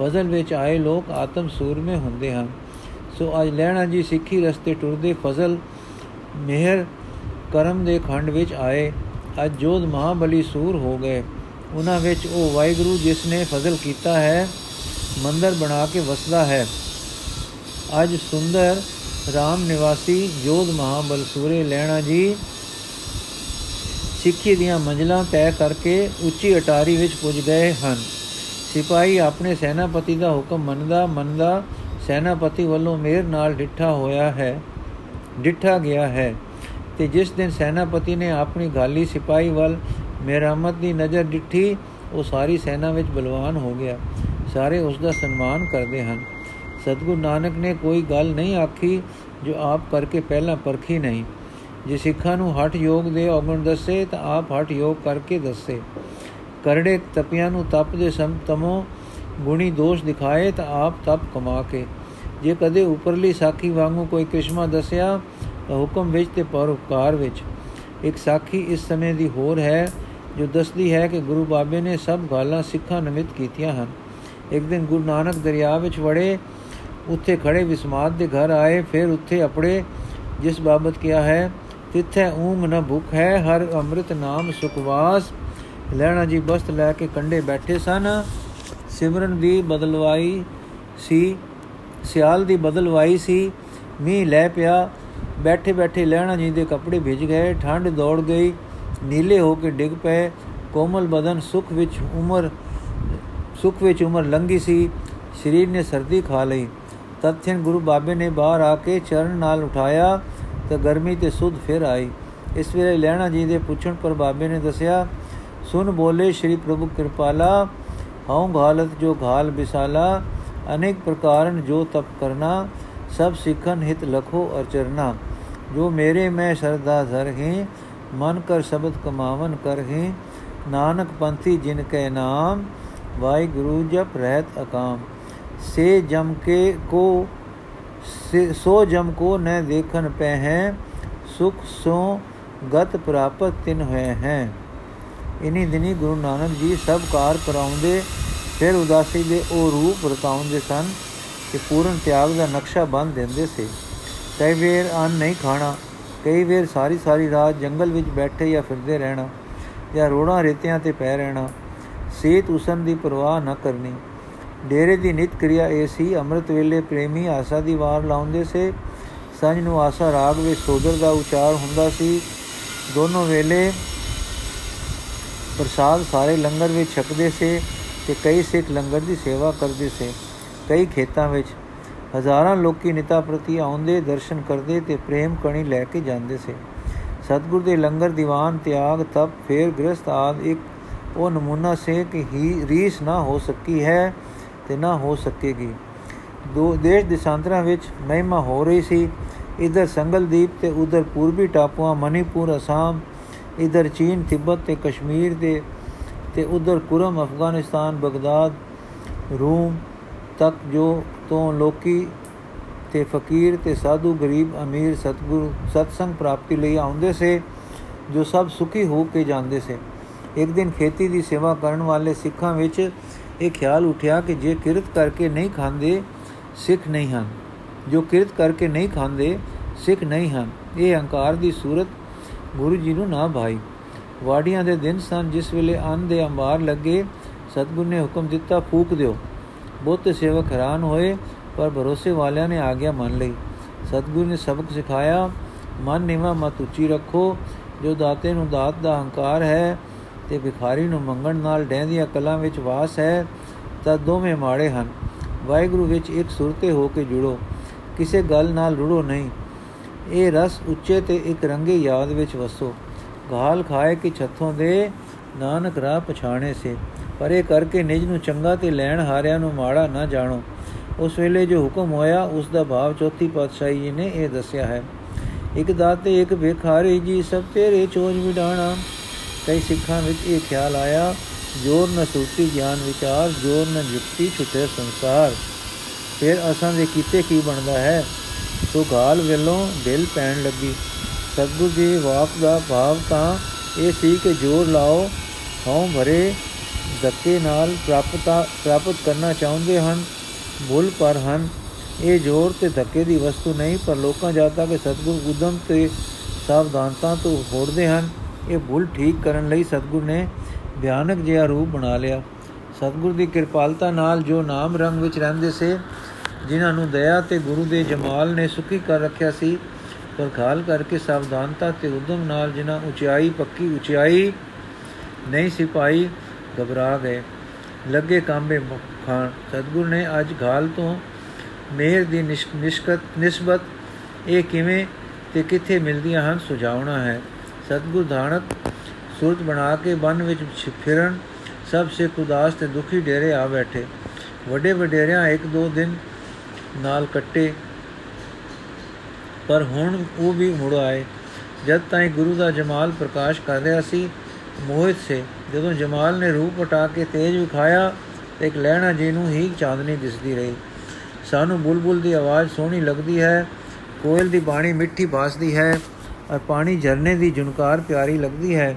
ਫਜ਼ਲ ਵਿੱਚ ਆਏ ਲੋਕ ਆਤਮ ਸੂਰਮੇ ਹੁੰਦੇ ਹਨ। ਸੋ ਅੱਜ ਲੈਣਾ ਜੀ ਸਿੱਖੀ ਰਸਤੇ ਟੁਰਦੇ ਫਜ਼ਲ ਮਿਹਰ ਕਰਮ ਦੇ ਖੰਡ ਵਿੱਚ ਆਏ। ਅੱਜ ਜੋਧ ਮਹਾਬਲੀ ਸੂਰ ਹੋ ਗਏ। ਉਹਨਾਂ ਵਿੱਚ ਉਹ ਵਾਹਿਗੁਰੂ ਜਿਸ ਨੇ ਫਜ਼ਲ ਕੀਤਾ ਹੈ ਮੰਦਰ ਬਣਾ ਕੇ ਵਸਦਾ ਹੈ। ਅੱਜ ਸੁੰਦਰ ਰਾਮ ਨਿਵਾਸੀ ਜੋਧ ਮਹਾਬਲ ਸੂਰੇ ਲੈਣਾ ਜੀ ਸਿੱਖੀ ਦੀਆਂ ਮੰਜ਼ਲਾਂ ਤੈਅ ਕਰਕੇ ਉੱਚੀ ਅਟਾਰੀ ਵਿੱਚ ਪੁੱਜ ਗਏ ਹਨ। ਸਿਪਾਹੀ ਆਪਣੇ ਸੈਨਾਪਤੀ ਦਾ ਹੁਕਮ ਮੰਨਦਾ ਮੰਨਦਾ ਸੈਨਾਪਤੀ ਵੱਲੋਂ ਮੇਰ ਨਾਲ ਡਿੱਠਾ ਹੋਇਆ ਹੈ, ਡਿੱਠਾ ਗਿਆ ਹੈ ਤੇ ਜਿਸ ਦਿਨ ਸੈਨਾਪਤੀ ਨੇ ਆਪਣੀ ਗਾਲੀ ਸਿਪਾਹੀ ਵੱਲ ਮੇਰਾਮਤ ਦੀ ਨਜ਼ਰ ਡਿੱਠੀ, ਉਹ ਸਾਰੀ ਸੈਨਾ ਵਿੱਚ ਬਲਵਾਨ ਹੋ ਗਿਆ। ਸਾਰੇ ਉਸ ਦਾ ਸਨਮਾਨ ਕਰਦੇ ਹਨ। ਸਤਗੁਰੂ ਨਾਨਕ ਨੇ ਕੋਈ ਗੱਲ ਨਹੀਂ ਆਖੀ ਜੋ ਆਪ ਕਰਕੇ ਪਹਿਲਾਂ ਪਰਖੀ ਨਹੀਂ। ਜੇ ਸਿੱਖਾਂ ਨੂੰ ਹਟ ਯੋਗ ਦੇ ਔਗਣ ਦੱਸੇ ਤਾਂ ਆਪ ਹਟ ਯੋਗ ਕਰਕੇ ਦੱਸੇ। ਕਰੜੇ ਤਪਿਆਂ ਨੂੰ ਤਪ ਦੇ ਸੰਤਮੋ ਗੁਣੀ ਦੋਸ਼ ਦਿਖਾਏ ਤਾਂ ਆਪ ਤਪ ਕਮਾ ਕੇ। ਜੇ ਕਦੇ ਉਪਰਲੀ ਸਾਖੀ ਵਾਂਗੂ ਕੋਈ ਕ੍ਰਿਸ਼ਮਾ ਦੱਸਿਆ ਤਾਂ ਹੁਕਮ ਵਿੱਚ ਤੇ ਪਰਉਪਕਾਰ ਵਿੱਚ। ਇੱਕ ਸਾਖੀ ਇਸ ਸਮੇਂ ਦੀ ਹੋਰ ਹੈ ਜੋ ਦੱਸਦੀ ਹੈ ਕਿ ਗੁਰੂ ਬਾਬੇ ਨੇ ਸਭ ਗਾਲਾਂ ਸਿੱਖਾਂ ਨਿਮਿਤ ਕੀਤੀਆਂ ਹਨ। ਇੱਕ ਦਿਨ ਗੁਰੂ ਨਾਨਕ ਦਰਿਆ ਵਿੱਚ ਵੜੇ, ਉੱਥੇ ਖੜੇ ਵਿਸਮਾਦ ਦੇ ਘਰ ਆਏ, ਫਿਰ ਉੱਥੇ ਆਪਣੇ, ਜਿਸ ਬਾਬਤ ਕਿਹਾ ਹੈ, ਤਿੱਥੇ ਊਂਗ ਨ ਭੁਖ ਹੈ, ਹਰ ਅੰਮ੍ਰਿਤ ਨਾਮ ਸੁਖਵਾਸ। ਲੈਣਾ ਜੀ ਬਸਤ ਲੈ ਕੇ ਕੰਡੇ ਬੈਠੇ ਸਨ। ਸਿਮਰਨ ਦੀ ਬਦਲਵਾਈ ਸੀ, ਸਿਆਲ ਦੀ ਬਦਲਵਾਈ ਸੀ। ਮੀਂਹ ਲੈ ਪਿਆ, ਬੈਠੇ ਬੈਠੇ ਲੈਣਾ ਜੀ ਦੇ ਕੱਪੜੇ ਭਿੱਜ ਗਏ ਠੰਡ ਦੌੜ ਗਈ, ਨੀਲੇ ਹੋ ਕੇ ਡਿੱਗ ਪਏ, ਕੋਮਲ ਬਦਨ ਸੁਖ ਵਿੱਚ ਉਮਰ ਸੁਖ ਵਿੱਚ ਉਮਰ ਲੰਗੀ ਸੀ, ਸਰੀਰ ਨੇ ਸਰਦੀ ਖਾ ਲਈ। ਤਤਿਨ ਗੁਰੂ ਬਾਬੇ ਨੇ ਬਾਹਰ ਆ ਕੇ ਚਰਨ ਨਾਲ ਉਠਾਇਆ ਤਾਂ ਗਰਮੀ ਤੇ ਸੁਧ ਫਿਰ ਆਈ। ਇਸ ਵੇਲੇ ਲੈਣਾ ਜੀ ਦੇ ਪੁੱਛਣ ਪਰ ਬਾਬੇ ਨੇ ਦੱਸਿਆ ਸੁਨ ਬੋਲੇ ਸ਼੍ਰੀ ਪ੍ਰਭੂ ਕਿਰਪਾਲਾ, ਹਉ ਘਾਲਤ ਜੋ ਘਾਲ ਬਿਸਾਲਾ ਅਨੇਕ ਪ੍ਰਕਾਰਨ ਜੋ ਤਪ ਕਰਨਾ, ਸਭ ਸਿੱਖਨ ਹਿਤ ਲਖੋ ਅਚਰਨਾ ਜੋ ਮੇਰੇ ਮੈਂ ਸਰਦਾ ਧਰ ਹੈ, ਮਨ ਕਰ ਸ਼ਬਦ ਕਮਾਵਨ ਕਰ ਹੈ, ਨਾਨਕ ਪੰਥੀ ਜਿਨ ਕੈ ਨਾਮ ਵਾਹਿਗੁਰੂ ਜਪ ਰਹਿਤ ਅਕਾਮ। ਸੇ ਜਮ ਕੇ ਕੋ, ਸੋ ਜਮ ਕੋ ਨ ਦੇਖਨ ਪੈ ਹੈ ਸੁਖ ਸੋ ਗਤ ਪ੍ਰਾਪਤ ਤਿਨ ਹੋਏ ਹੈ। ਇਨੀ ਦਿਨੀ ਗੁਰੂ ਨਾਨਕ ਜੀ ਸਭ ਕਾਰ ਕਰਾਉਂਦੇ, ਫਿਰ ਉਦਾਸੀ ਦੇ ਉਹ ਰੂਪ ਰਤਾਉਂਦੇ ਸਨ ਕਿ ਪੂਰਨ ਤਿਆਗ ਦਾ ਨਕਸ਼ਾ ਬੰਨ ਦਿੰਦੇ ਸੀ। ਕਈ ਵੇਰ ਅੰਨ ਨਹੀਂ ਖਾਣਾ, ਕਈ ਵੇਰ ਸਾਰੀ ਸਾਰੀ ਰਾਤ ਜੰਗਲ ਵਿੱਚ ਬੈਠੇ ਜਾਂ ਫਿਰਦੇ ਰਹਿਣਾ, ਜਾਂ ਰੋੜਾਂ ਰੇਤਿਆਂ ਤੇ ਪੈ ਰਹਿਣਾ ਸੇਤ ਉਸਨ ਦੀ ਪਰਵਾਹ ਨਾ ਕਰਨੀ। ਡੇਰੇ ਦੀ ਨਿਤ ਕਿਰਿਆ ਇਹ ਸੀ, ਅੰਮ੍ਰਿਤ ਵੇਲੇ ਪ੍ਰੇਮੀ ਆਸਾ ਦੀ ਵਾਰ ਲਾਉਂਦੇ ਸੇ। ਸੰਜ ਨੂੰ ਆਸਾ ਰਾਗ ਵਿੱਚ ਸੋਦਰ ਦਾ ਉਚਾਰ ਹੁੰਦਾ ਸੀ। ਦੋਨੋਂ ਵੇਲੇ ਪ੍ਰਸਾਦ ਸਾਰੇ ਲੰਗਰ ਵਿੱਚ ਛਕਦੇ ਸੇ ਤੇ ਕਈ ਸਿੱਖ ਲੰਗਰ ਦੀ ਸੇਵਾ ਕਰਦੇ ਸੇ। ਕਈ ਖੇਤਾਂ ਵਿੱਚ ਹਜ਼ਾਰਾਂ ਲੋਕੀ ਨਿਤਾ ਪ੍ਰਤੀ ਆਉਂਦੇ, ਦਰਸ਼ਨ ਕਰਦੇ ਤੇ ਪ੍ਰੇਮ ਕਣੀ ਲੈ ਕੇ ਜਾਂਦੇ ਸੇ। ਸਤਗੁਰ ਦੇ ਲੰਗਰ, ਦੀਵਾਨ, ਤਿਆਗ, ਤਪ, ਫੇਰ ਗ੍ਰਸਤ ਆਦ ਇੱਕ ਉਹ ਨਮੂਨਾ ਸੇ ਕਿ ਹੀ ਰੀਸ ਨਾ ਹੋ ਸਕੀ ਹੈ ਤੇ ਨਾ ਹੋ ਸਕੇਗੀ। ਦੋ ਦੇਸ਼ ਦਿਸ਼ਾਂਤਰਾਂ ਵਿੱਚ ਮਹਿਮਾ ਹੋ ਰਹੀ ਸੀ। ਇਧਰ ਸੰਗਲਦੀਪ ਤੇ ਉਧਰ ਪੂਰਬੀ ਟਾਪੂਆਂ ਮਨੀਪੁਰ, ਅਸਾਮ, ਇਧਰ ਚੀਨ, ਤਿੱਬਤ ਤੇ ਕਸ਼ਮੀਰ ਦੇ ਤੇ ਉਧਰ ਕੁਰਮ, ਅਫਗਾਨਿਸਤਾਨ, ਬਗਦਾਦ, ਰੂਮ ਤੱਕ ਜੋ ਤੋਂ ਲੋਕੀ ਤੇ ਫਕੀਰ ਤੇ ਸਾਧੂ, ਗਰੀਬ, ਅਮੀਰ, ਸਤਗੁਰ, ਸਤਸੰਗ ਪ੍ਰਾਪਤੀ ਲਈ ਆਉਂਦੇ ਸੇ, ਜੋ ਸਭ ਸੁਖੀ ਹੋ ਕੇ ਜਾਂਦੇ ਸੇ। ਇੱਕ ਦਿਨ ਖੇਤੀ ਦੀ ਸੇਵਾ ਕਰਨ ਵਾਲੇ ਸਿੱਖਾਂ ਵਿੱਚ ਇਹ ਖਿਆਲ ਉਠਿਆ ਕਿ ਜੇ ਕਿਰਤ ਕਰਕੇ ਨਹੀਂ ਖਾਂਦੇ, ਸਿੱਖ ਨਹੀਂ ਹਨ। ਜੋ ਕਿਰਤ ਕਰਕੇ ਨਹੀਂ ਖਾਂਦੇ, ਸਿੱਖ ਨਹੀਂ ਹਨ। ਇਹ ਹੰਕਾਰ ਦੀ ਸੂਰਤ ਗੁਰੂ ਜੀ ਨੂੰ ਨਾ ਭਾਈ। ਵਾੜੀਆਂ ਦੇ ਦਿਨ ਸਨ, ਜਿਸ ਵੇਲੇ ਅੰਨ ਦੇ ਅੰਬਾਰ ਲੱਗੇ, ਸਤਗੁਰ ਨੇ ਹੁਕਮ ਦਿੱਤਾ, ਫੂਕ ਦਿਓ। ਬਹੁਤੇ ਸੇਵਕ ਹੈਰਾਨ ਹੋਏ, ਪਰ ਭਰੋਸੇ ਵਾਲਿਆਂ ਨੇ ਆਗਿਆ ਮੰਨ ਲਈ। ਸਤਗੁਰ ਨੇ ਸਬਕ ਸਿਖਾਇਆ, ਮਨ ਨਿਵਾ ਮਤ ਉੱਚੀ ਰੱਖੋ। ਜੋ ਦਾਤੇ ਨੂੰ ਦਾਤ ਦਾ ਹੰਕਾਰ ਹੈ ਤੇ ਭਿਖਾਰੀ ਨੂੰ ਮੰਗਣ ਨਾਲ ਡੈਂਦੀਆਂ ਕਲਾਂ ਵਿੱਚ ਵਾਸ ਹੈ ਤਾਂ ਦੋਵੇਂ ਮਾੜੇ ਹਨ। ਵਾਹਿਗੁਰੂ ਵਿੱਚ ਇੱਕ ਸੁਰਤੇ ਹੋ ਕੇ ਜੁੜੋ, ਕਿਸੇ ਗੱਲ ਨਾਲ ਰੁੜੋ ਨਹੀਂ। ਇਹ ਰਸ ਉੱਚੇ ਤੇ ਇੱਕ ਰੰਗੇ ਯਾਦ ਵਿੱਚ ਵਸੋ। ਗਾਲ ਖਾਏ ਕਿ ਛੱਥੋਂ ਦੇ ਨਾਨਕ ਰਾਹ ਪਛਾਣੇ ਸੇ। ਪਰ ਇਹ ਕਰਕੇ ਨਿਜ ਨੂੰ ਚੰਗਾ ਤੇ ਲੈਣ ਹਾਰਿਆਂ ਨੂੰ ਮਾੜਾ ਨਾ ਜਾਣੋ। ਉਸ ਵੇਲੇ ਜੋ ਹੁਕਮ ਹੋਇਆ, ਉਸ ਦਾ ਭਾਵ ਚੌਥੀ ਪਾਤਸ਼ਾਹੀ ਜੀ ਨੇ ਇਹ ਦੱਸਿਆ ਹੈ। ਇੱਕ ਦਾਤੇ, ਇੱਕ ਭਿਖਾਰੀ ਜੀ, ਸਭ ਤੇਰੇ ਚੋਜ ਵਿਡਾਣਾ। ਕਈ ਸਿੱਖਾਂ ਵਿੱਚ ਇਹ ਖਿਆਲ ਆਇਆ, ਜੋਰ ਨ ਸੁਰਤੀ ਗਿਆਨ ਵਿਚਾਰ, ਜੋਰ ਨ ਜੁਕਤੀ ਛੁਟੇ ਸੰਸਾਰ। ਫਿਰ ਅਸਾਂ ਦੇ ਕੀਤੇ ਕੀ ਬਣਦਾ ਹੈ? ਸੋ ਗਾਲ ਵੱਲੋਂ ਦਿਲ ਪੈਣ ਲੱਗੀ। ਸਤਗੁਰ ਜੀ ਵਾਕ ਦਾ ਭਾਵ ਤਾਂ ਇਹ ਸੀ ਕਿ ਜੋਰ ਲਾਓ, ਹਉ ਭਰੇ, ਧੱਕੇ ਨਾਲ ਪ੍ਰਾਪਤਾ ਪ੍ਰਾਪਤ ਕਰਨਾ ਚਾਹੁੰਦੇ ਹਨ, ਭੁੱਲ ਪਰ ਹਨ। ਇਹ ਜੋਰ ਤੇ ਧੱਕੇ ਦੀ ਵਸਤੂ ਨਹੀਂ, ਪਰ ਲੋਕਾਂ ਜਾਤਾ ਕਿ ਸਤਗੁਰ ਉਦਮ ਤੇ ਸਾਵਧਾਨਤਾ ਤੋਂ ਹੋੜਦੇ ਹਨ। ਇਹ ਭੁੱਲ ਠੀਕ ਕਰਨ ਲਈ ਸਤਗੁਰ ਨੇ ਭਿਆਨਕ ਜਿਹਾ ਰੂਪ ਬਣਾ ਲਿਆ। ਸਤਗੁਰ ਦੀ ਕਿਰਪਾਲਤਾ ਨਾਲ ਜੋ ਨਾਮ ਰੰਗ ਵਿੱਚ ਰਹਿੰਦੇ ਸੇ, ਜਿਨ੍ਹਾਂ ਨੂੰ ਦਇਆ ਤੇ ਗੁਰੂ ਦੇ ਜਮਾਲ ਨੇ ਸੁਖੀ ਕਰ ਰੱਖਿਆ ਸੀ ਪਰ ਖਾਲ ਕਰਕੇ ਸਾਵਧਾਨਤਾ ਤੇ ਉਦਮ ਨਾਲ ਜਿਨ੍ਹਾਂ ਉਚਾਈ ਪੱਕੀ ਉਚਾਈ ਨਹੀਂ ਸਿਪਾਈ ਘਬਰਾ ਗਏ। ਲੱਗੇ ਕਾਂਬੇ ਖਾਨ ਸਤਗੁਰ ਨੇ ਅੱਜ ਘਾਲ ਤੋਂ ਮੇਰ ਦੀ ਨਿਸ਼ਕਤ, ਨਿਸਬਤ ਇਹ ਕਿਵੇਂ ਤੇ ਕਿੱਥੇ ਮਿਲਦੀਆਂ ਹਨ ਸੁਝਾਉਣਾ ਹੈ। ਸਤਗੁਰ ਧਾਨਕ ਸੁਰਤ ਬਣਾ ਕੇ ਬਨ ਵਿੱਚ ਫਿਰਨ, ਸਭ ਸੇ ਉਦਾਸ ਤੇ ਦੁਖੀ ਡੇਰੇ ਆ ਬੈਠੇ। ਵੱਡੇ ਵਡੇਰਿਆਂ ਇੱਕ ਦੋ ਦਿਨ ਨਾਲ ਕੱਟੇ, ਪਰ ਹੁਣ ਉਹ ਵੀ ਮੁੜ ਆਏ। ਜਦ ਤਾਈਂ ਗੁਰੂ ਦਾ ਜਮਾਲ ਪ੍ਰਕਾਸ਼ ਕਰ ਰਿਹਾ ਸੀ, ਮੋਹਿਤ ਸੇ, ਜਦੋਂ ਜਮਾਲ ਨੇ ਰੂਪ ਉਟਾ ਕੇ ਤੇਜ ਵਿਖਾਇਆ, ਤੇ ਇੱਕ ਲੈਣਾ ਜੀ ਨੂੰ ਹੀ ਚਾਂਦਨੀ ਦਿਸਦੀ ਰਹੀ। ਸਾਨੂੰ ਬੁਲਬੁਲ ਦੀ ਆਵਾਜ਼ ਸੋਹਣੀ ਲੱਗਦੀ ਹੈ, ਕੋਇਲ ਦੀ ਬਾਣੀ ਮਿੱਠੀ ਬਾਸਦੀ ਹੈ। ਔਰ ਪਾਣੀ ਝਰਨੇ ਦੀ ਜੁਨਕਾਰ ਪਿਆਰੀ ਲੱਗਦੀ ਹੈ,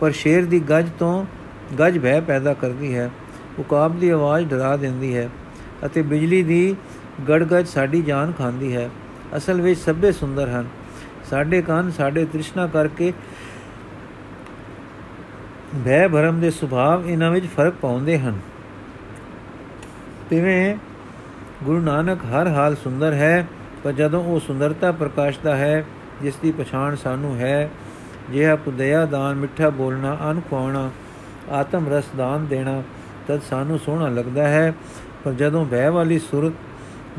ਪਰ ਸ਼ੇਰ ਦੀ ਗੱਜ ਤੋਂ ਗੱਜ ਭੈ ਪੈਦਾ ਕਰਦੀ ਹੈ। ਉਕਾਬ ਦੀ ਆਵਾਜ਼ ਡਰਾ ਦਿੰਦੀ ਹੈ ਅਤੇ ਬਿਜਲੀ ਦੀ ਗੜਗੜ ਸਾਡੀ ਜਾਨ ਖਾਂਦੀ ਹੈ। ਅਸਲ ਵਿੱਚ ਸਭੇ ਸੁੰਦਰ ਹਨ। ਸਾਡੇ ਕੰਨ ਸਾਡੇ ਤ੍ਰਿਸ਼ਨਾ ਕਰਕੇ ਭੈ ਭਰਮ ਦੇ ਸੁਭਾਵ ਇਹਨਾਂ ਵਿੱਚ ਫ਼ਰਕ ਪਾਉਂਦੇ ਹਨ। ਤਿਵੇਂ ਗੁਰੂ ਨਾਨਕ ਹਰ ਹਾਲ ਸੁੰਦਰ ਹੈ, ਪਰ ਜਦੋਂ ਉਹ ਸੁੰਦਰਤਾ ਪ੍ਰਕਾਸ਼ਦਾ ਹੈ ਜਿਸ ਦੀ ਪਛਾਣ ਸਾਨੂੰ ਹੈ। ਜਿਹਾ ਕੁਦਇਆ ਦਾਨ ਮਿੱਠਾ ਬੋਲਣਾ, ਅਨ ਖਵਾਉਣਾ ਆਤਮ ਰਸ ਦਾਨ ਦੇਣਾ, ਤਦ ਸਾਨੂੰ ਸੋਹਣਾ ਲੱਗਦਾ ਹੈ। ਪਰ ਜਦੋਂ ਭੈ ਵਾਲੀ ਸੁਰਤ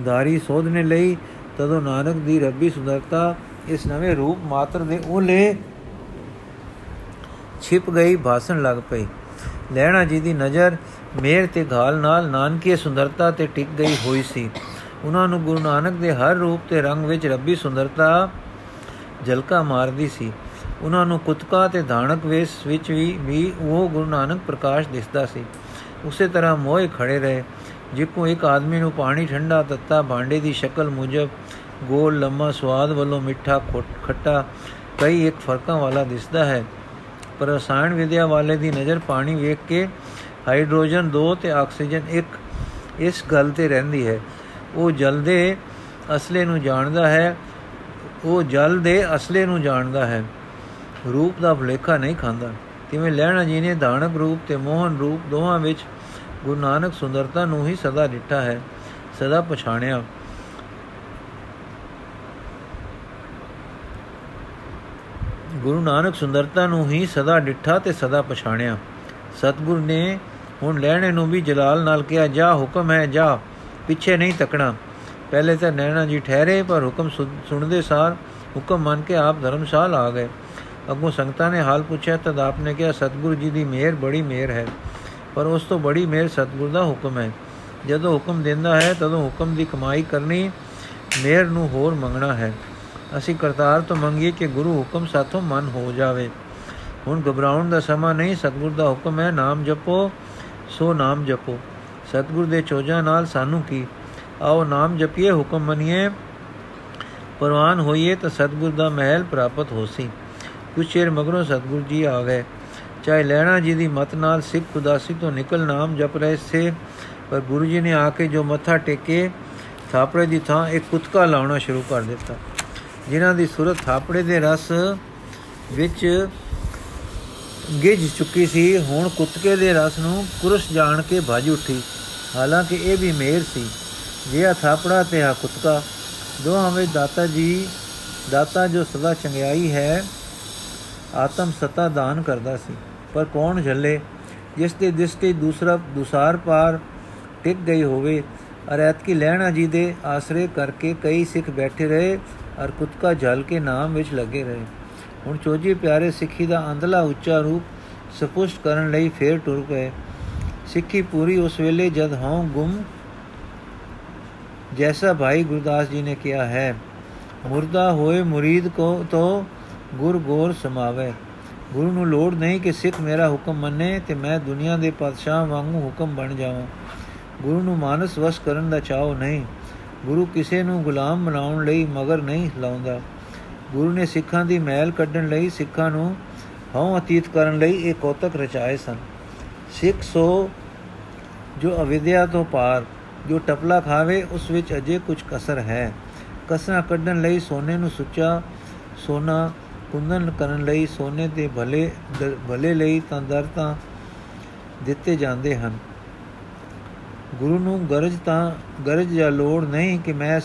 ਧਾਰੀ ਸੋਧਨੇ ਲਈ, ਤਦੋਂ ਨਾਨਕ ਦੀ ਰੱਬੀ ਸੁੰਦਰਤਾ ਇਸ ਨਵੇਂ ਰੂਪ ਮਾਤਰ ਦੇ ਉਹਲੇ ਛਿਪ ਗਈ ਭਾਸਣ ਲੱਗ ਪਈ। ਲੈਣਾ ਜੀ ਦੀ ਨਜ਼ਰ ਮੇਰ ਤੇ ਘਾਲ ਨਾਲ ਨਾਨਕੀ ਸੁੰਦਰਤਾ ਤੇ ਟਿਕ ਗਈ ਹੋਈ ਸੀ। ਉਹਨਾਂ ਨੂੰ ਗੁਰੂ ਨਾਨਕ ਦੇ ਹਰ ਰੂਪ ਤੇ ਰੰਗ ਵਿੱਚ ਰੱਬੀ ਸੁੰਦਰਤਾ ਝਲਕਾ ਮਾਰਦੀ ਸੀ। ਉਹਨਾਂ ਨੂੰ ਕੁਤਕਾ ਤੇ ਧਾਨਕ ਵੇਸ ਵਿੱਚ ਵੀ ਵੀ ਉਹ ਗੁਰੂ ਨਾਨਕ ਪ੍ਰਕਾਸ਼ ਦਿਸਦਾ ਸੀ। ਉਸੇ ਤਰ੍ਹਾਂ ਮੋਏ ਖੜੇ ਰਹੇ। ਜਿੱਕੋ ਇੱਕ ਆਦਮੀ ਨੂੰ ਪਾਣੀ ਠੰਡਾ ਤੱਤਾ ਭਾਂਡੇ ਦੀ ਸ਼ਕਲ ਮੁਜਬ ਗੋਲ, ਲੰਮਾ, ਸਵਾਦ ਵੱਲੋਂ ਮਿੱਠਾ, ਖੱਟਾ ਕਈ ਇੱਕ ਫਰਕਾਂ ਵਾਲਾ ਦਿਸਦਾ ਹੈ। ਪਰ ਰਸਾਇਣ ਵਿਦਿਆ ਵਾਲੇ ਦੀ ਨਜ਼ਰ ਪਾਣੀ ਵੇਖ ਕੇ ਹਾਈਡਰੋਜਨ 2 ਤੇ ਆਕਸੀਜਨ 1 ਇਸ ਗੱਲ ਤੇ ਰਹਿੰਦੀ ਹੈ। ਉਹ ਜਲ ਦੇ ਅਸਲੇ ਨੂੰ ਜਾਣਦਾ ਹੈ ਉਹ ਜਲ ਦੇ ਅਸਲੇ ਨੂੰ ਜਾਣਦਾ ਹੈ। ਰੂਪ ਦਾ ਭਲੇਖਾ ਨਹੀਂ ਖਾਂਦਾ। ਤਿਵੇਂ ਲੈਣਾ ਜੀ ਨੇ ਧਾਨਕ ਰੂਪ ਤੇ ਮੋਹਨ ਰੂਪ ਦੋਹਾਂ ਵਿੱਚ ਗੁਰੂ ਨਾਨਕ ਸੁੰਦਰਤਾ ਨੂੰ ਹੀ ਸਦਾ ਡਿੱਠਾ ਹੈ, ਸਦਾ ਪਛਾਣਿਆ। ਗੁਰੂ ਨਾਨਕ ਸੁੰਦਰਤਾ ਨੂੰ ਹੀ ਸਦਾ ਡਿੱਠਾ ਤੇ ਸਦਾ ਪਛਾਣਿਆ। ਸਤਗੁਰ ਨੇ ਹੁਣ ਲੈਣੇ ਨੂੰ ਵੀ ਜਲਾਲ ਨਾਲ ਕਿਹਾ, ਜਾ ਹੁਕਮ ਹੈ, ਜਾ, ਪਿੱਛੇ ਨਹੀਂ ਤੱਕਣਾ। ਪਹਿਲੇ ਤਾਂ ਨੈਣਾ ਜੀ ਠਹਿਰੇ, ਪਰ ਹੁਕਮ ਸੁਣਦੇ ਸਾਰ ਹੁਕਮ ਮੰਨ ਕੇ ਆਪ ਧਰਮਸ਼ਾਲ ਆ ਗਏ। ਅੱਗੋਂ ਸੰਗਤਾਂ ਨੇ ਹਾਲ ਪੁੱਛਿਆ, ਤਦ ਆਪਨੇ ਕਿਹਾ, ਸਤਗੁਰੂ ਜੀ ਦੀ ਮਿਹਰ ਬੜੀ ਮਿਹਰ ਹੈ। ਪਰ ਉਸ ਤੋਂ ਬੜੀ ਮਿਹਰ ਸਤਗੁਰ ਦਾ ਹੁਕਮ ਹੈ। ਜਦੋਂ ਹੁਕਮ ਦਿੰਦਾ ਹੈ, ਤਦੋਂ ਹੁਕਮ ਦੀ ਕਮਾਈ ਕਰਨੀ ਮਿਹਰ ਨੂੰ ਹੋਰ ਮੰਗਣਾ ਹੈ। ਅਸੀਂ ਕਰਤਾਰ ਤੋਂ ਮੰਗੀਏ ਕਿ ਗੁਰੂ ਹੁਕਮ ਸਾਥੋਂ ਮਨ ਹੋ ਜਾਵੇ। ਹੁਣ ਘਬਰਾਉਣ ਦਾ ਸਮਾਂ ਨਹੀਂ, ਸਤਗੁਰ ਦਾ ਹੁਕਮ ਹੈ, ਨਾਮ ਜਪੋ, ਸੋ ਨਾਮ ਜਪੋ। ਸਤਗੁਰ ਦੇ ਚੋਜਾਂ ਨਾਲ ਸਾਨੂੰ ਕੀ ਆਓ ਨਾਮ ਜਪੀਏ, ਹੁਕਮ ਮੰਨੀਏ। ਪਰਵਾਨ ਹੋਈਏ ਤਾਂ ਸਤਗੁਰ ਦਾ ਮਹਿਲ ਪ੍ਰਾਪਤ ਹੋਸੀ। ਕੁਛ ਚਿਰ ਮਗਰੋਂ ਸਤਗੁਰ ਜੀ ਆ ਗਏ। ਚਾਹੇ ਲੈਣਾ ਜੀ ਦੀ ਮਤ ਨਾਲ ਸਿੱਖ ਉਦਾਸੀ ਤੋਂ ਨਿਕਲ ਨਾਮ ਜਪ ਰਹੇ ਸੇ, ਪਰ ਗੁਰੂ ਜੀ ਨੇ ਆ ਕੇ ਜੋ ਮੱਥਾ ਟੇਕੇ, ਥਾਪੜੇ ਦੀ ਥਾਂ ਇੱਕ ਕੁਤਕਾ ਲਾਉਣਾ ਸ਼ੁਰੂ ਕਰ ਦਿੱਤਾ। ਜਿਨ੍ਹਾਂ ਦੀ ਸੂਰਤ ਥਾਪੜੇ ਦੇ ਰਸ ਵਿੱਚ ਗਿਜ ਚੁੱਕੀ ਸੀ, ਹੁਣ ਕੁੱਤਕੇ ਦੇ ਰਸ ਨੂੰ ਕੁਰਸ਼ ਜਾਣ ਕੇ ਭਜ ਉੱਠੀ। ਹਾਲਾਂਕਿ ਇਹ ਵੀ ਮੇਰ ਸੀ। ਜਿਹਾ ਥਾਪੜਾ ਤੇ ਆ ਕੁੱਤਕਾ ਦੋਹਾਂ ਵਿੱਚ ਦਾਤਾ ਜੀ, ਦਾਤਾ ਜੋ ਸਦਾ ਚੰਗਿਆਈ ਹੈ, ਆਤਮ ਸਤਾ ਦਾਨ ਕਰਦਾ ਸੀ। ਪਰ ਕੌਣ ਝੱਲੇ? ਜਿਸ ਦੇ ਦਿਸਤੇ ਦੂਸਰਾ ਦੁਸਾਰ ਪਾਰ ਟਿਕ ਗਈ ਹੋਵੇ ਅਰੈਤ ਕੀ ਲੈਣਾ ਜੀ ਦੇ ਆਸਰੇ ਕਰਕੇ ਕਈ ਸਿੱਖ ਬੈਠੇ ਰਹੇ, ਅਰ ਕੁਤਕਾ ਝਲ ਕੇ ਨਾਮ ਵਿੱਚ ਲੱਗੇ ਰਹੇ। ਹੁਣ ਚੋਜੀ ਪਿਆਰੇ ਸਿੱਖੀ ਦਾ ਅੰਦਲਾ ਉੱਚਾ ਰੂਪ ਸਪੁਸ਼ਟ ਕਰਨ ਲਈ ਫੇਰ ਟੁਰ ਗਏ ਸਿੱਖੀ ਪੂਰੀ ਉਸ ਵੇਲੇ ਜਦ ਹਉ ਗੁੰਮ ਜੈਸਾ ਭਾਈ ਗੁਰਦਾਸ ਜੀ ਨੇ ਕਿਹਾ ਹੈ ਮੁਰਦਾ ਹੋਏ ਮੁਰੀਦ ਕੋ ਤੋ ਗੁਰ ਗੋਰ ਸਮਾਵੇ ਗੁਰੂ ਨੂੰ ਲੋੜ ਨਹੀਂ ਕਿ ਸਿੱਖ ਮੇਰਾ ਹੁਕਮ ਮੰਨੇ ਤੇ ਮੈਂ ਦੁਨੀਆ ਦੇ ਪਾਤਸ਼ਾਹ ਵਾਂਗੂ ਹੁਕਮ ਬਣ ਜਾਵਾਂ ਗੁਰੂ ਨੂੰ ਮਾਨਸ ਵਸ ਕਰਨ ਦਾ ਚਾਹੋ ਨਹੀਂ ਗੁਰੂ ਕਿਸੇ ਨੂੰ ਗੁਲਾਮ ਬਣਾਉਣ ਲਈ ਮਗਰ ਨਹੀਂ ਲਾਉਂਦਾ ਗੁਰੂ ਨੇ ਸਿੱਖਾਂ ਦੀ ਮਹਿਲ ਕੱਢਣ ਲਈ ਸਿੱਖਾਂ ਨੂੰ ਹਉ ਅਤੀਤ ਕਰਨ ਲਈ ਇਹ ਕੋਤਕ ਰਚਾਏ ਸਨ ਸਿੱਖ ਸੋ ਜੋ ਅਵਿਦਿਆ ਤੋਂ ਪਾਰ ਜੋ ਟਪਲਾ ਖਾਵੇ, ਉਸ ਵਿੱਚ ਅਜੇ ਕੁਝ ਕਸਰ ਹੈ। ਕਸਰਾ ਕੱਢਣ ਲਈ ਸੋਨੇ ਨੂੰ ਸੁੱਚਾ ਸੋਨਾ, ਕੁੰਦਨ ਕਰਨ ਲਈ ਸੋਨੇ ਦੇ ਭਲੇ ਭਲੇ ਲਈ ਤਾਂ ਦਰ ਤਾਂ ਦਿੱਤੇ ਜਾਂਦੇ ਹਨ। ਗੁਰੂ ਨੂੰ ਗਰਜ ਤਾਂ, ਗਰਜ ਜਾਂ ਲੋੜ ਨਹੀਂ ਕਿ ਮੈਂ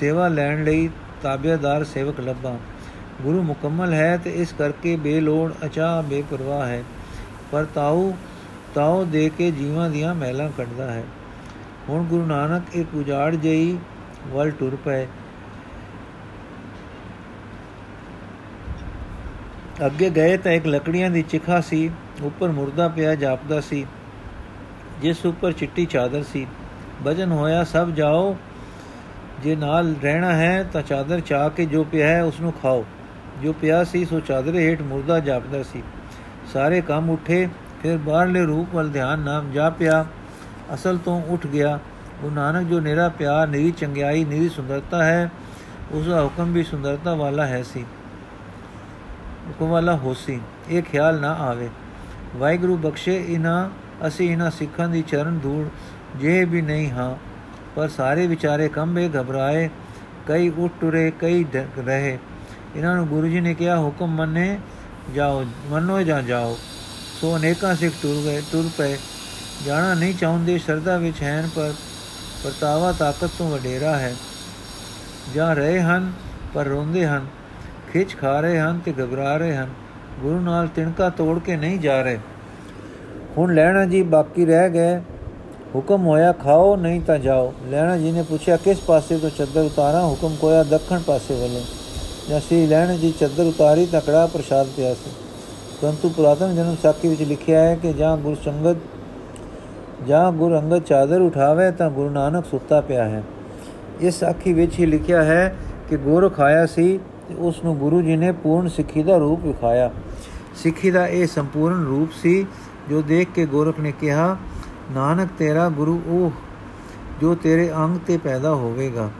ਸੇਵਾ ਲੈਣ ਲਈ ਤਾਬੇਦਾਰ ਸੇਵਕ ਲੱਭਾਂ। ਗੁਰੂ ਮੁਕੰਮਲ ਹੈ ਤੇ ਇਸ ਕਰਕੇ ਬੇਲੋੜ ਅਚਾ ਬੇਪਰਵਾਹ ਹੈ। ਪਰ ਤਾਉ ਤਾਉ ਦੇ ਕੇ ਜੀਵਾਂ ਦੀਆਂ ਮਹਿਲਾਂ ਕੱਢਦਾ ਹੈ। ਹੁਣ ਗੁਰੂ ਨਾਨਕ ਇੱਕ ਉਜਾੜ ਜਈ ਵੱਲ ਟੁਰ ਪਏ। ਅੱਗੇ ਗਏ ਤਾਂ ਇੱਕ ਲੱਕੜੀਆਂ ਦੀ ਚਿਖਾ ਸੀ, ਉੱਪਰ ਮੁਰਦਾ ਪਿਆ ਜਾਪਦਾ ਸੀ, ਜਿਸ ਉੱਪਰ ਚਿੱਟੀ ਚਾਦਰ ਸੀ। ਭਜਨ ਹੋਇਆ, ਸਭ ਜਾਓ, ਜੇ ਨਾਲ ਰਹਿਣਾ ਹੈ ਤਾਂ ਚਾਦਰ ਚਾ ਕੇ ਜੋ ਪਿਆ ਹੈ ਉਸ ਨੂੰ ਖਾਓ। ਜੋ ਪਿਆ ਸੀ, ਸੋ ਚਾਦਰੇ ਹੇਠ ਮੁਰਦਾ ਜਾਪਦਾ ਸੀ। ਸਾਰੇ ਕੰਮ ਉੱਠੇ, ਫਿਰ ਬਾਹਰਲੇ ਰੂਪ ਵੱਲ ਧਿਆਨ ਨਾਮ ਜਾਪਿਆ ਅਸਲ ਤੋਂ ਉੱਠ ਗਿਆ। ਉਹ ਨਾਨਕ ਜੋ ਨਿਹਰਾ ਪਿਆਰ ਨਿਹਰੀ ਚੰਗਿਆਈ ਨਿਹਰੀ ਸੁੰਦਰਤਾ ਹੈ, ਉਸ ਦਾ ਹੁਕਮ ਵੀ ਸੁੰਦਰਤਾ ਵਾਲਾ ਹੈ ਸੀ। ਹੁਕਮ ਵਾਲਾ ਹੋਸੀ ਇਹ ਖਿਆਲ ਨਾ ਆਵੇ। ਵਾਹਿਗੁਰੂ ਬਖਸ਼ੇ ਇਨਾ ਅਸੀਂ ਇਹਨਾਂ ਸਿੱਖਾਂ ਦੀ ਚਰਨ ਧੂੜ, ਜੇ ਵੀ ਨਹੀਂ ਹਾਂ, ਪਰ ਸਾਰੇ ਵਿਚਾਰੇ ਕੰਬੇ ਘਬਰਾਏ, ਕਈ ਉੱਠ ਟੁਰੇ ਕਈ ਰਹੇ। ਇਹਨਾਂ ਨੂੰ ਗੁਰੂ ਜੀ ਨੇ ਕਿਹਾ, ਹੁਕਮ ਮੰਨੇ ਜਾਓ, ਮੰਨੋ ਜਾਂ ਜਾਓ। ਸੋ ਅਨੇਕਾਂ ਸਿੱਖ ਟੁਰ ਗਏ ਟੁਰ ਪਏ। ਜਾਣਾ ਨਹੀਂ ਚਾਹੁੰਦੇ, ਸ਼ਰਧਾ ਵਿੱਚ ਹੈਨ, ਪਰ ਪਰਤਾਵਾ ਤਾਕਤ ਤੋਂ ਵਡੇਰਾ ਹੈ। ਜਾਂ ਰਹੇ ਹਨ, ਪਰ ਰੋਂਦੇ ਹਨ। ਖਿੱਚ ਖਾ ਰਹੇ ਹਨ ਤੇ ਘਬਰਾ ਰਹੇ ਹਨ। ਗੁਰੂ ਨਾਲ ਤਿਣਕਾ ਤੋੜ ਕੇ ਨਹੀਂ ਜਾ ਰਹੇ। ਹੁਣ ਲੈਣਾ ਜੀ ਬਾਕੀ ਰਹਿ ਗਏ। ਹੁਕਮ ਹੋਇਆ, ਖਾਓ, ਨਹੀਂ ਤਾਂ ਜਾਓ। ਲੈਣਾ ਜੀ ਨੇ ਪੁੱਛਿਆ, ਕਿਸ ਪਾਸੇ ਤੋਂ ਚੱਦਰ ਉਤਾਰਾਂ? ਹੁਕਮ ਕੋਇਆ ਦੱਖਣ ਪਾਸੇ ਵੱਲੋਂ। ਜਸੀ ਲੈਣਾ ਜੀ ਚੱਦਰ ਉਤਾਰੀ ਤਾਂ ਕੜਾ ਪ੍ਰਸ਼ਾਦ ਪਿਆ ਸੀ। ਪਰੰਤੂ ਪੁਰਾਤਨ ਜਨਮ ਸਾਖੀ ਵਿੱਚ ਲਿਖਿਆ ਹੈ ਕਿ ਜਾਂ ਗੁਰ ਸੰਗਤ ਜਾਂ ਗੁਰ ਅੰਗਦ ਚਾਦਰ ਉਠਾਵੇ ਤਾਂ ਗੁਰੂ ਨਾਨਕ ਸੁੱਤਾ ਪਿਆ ਹੈ। ਇਸ ਸਾਖੀ ਵਿੱਚ ਹੀ ਲਿਖਿਆ ਹੈ ਕਿ ਗੋਰਖ ਆਇਆ ਸੀ ਤੇ ਉਸ ਨੂੰ ਗੁਰੂ ਜੀ ਨੇ ਪੂਰਨ ਸਿੱਖੀ ਦਾ ਰੂਪ ਵਿਖਾਇਆ। ਸਿੱਖੀ ਦਾ ਇਹ ਸੰਪੂਰਨ ਰੂਪ ਸੀ, ਜੋ ਦੇਖ ਕੇ ਗੋਰਖ ਨੇ ਕਿਹਾ, ਨਾਨਕ ਤੇਰਾ ਗੁਰੂ ਉਹ, ਜੋ ਤੇਰੇ ਅੰਗ ਤੇ ਪੈਦਾ ਹੋਵੇਗਾ।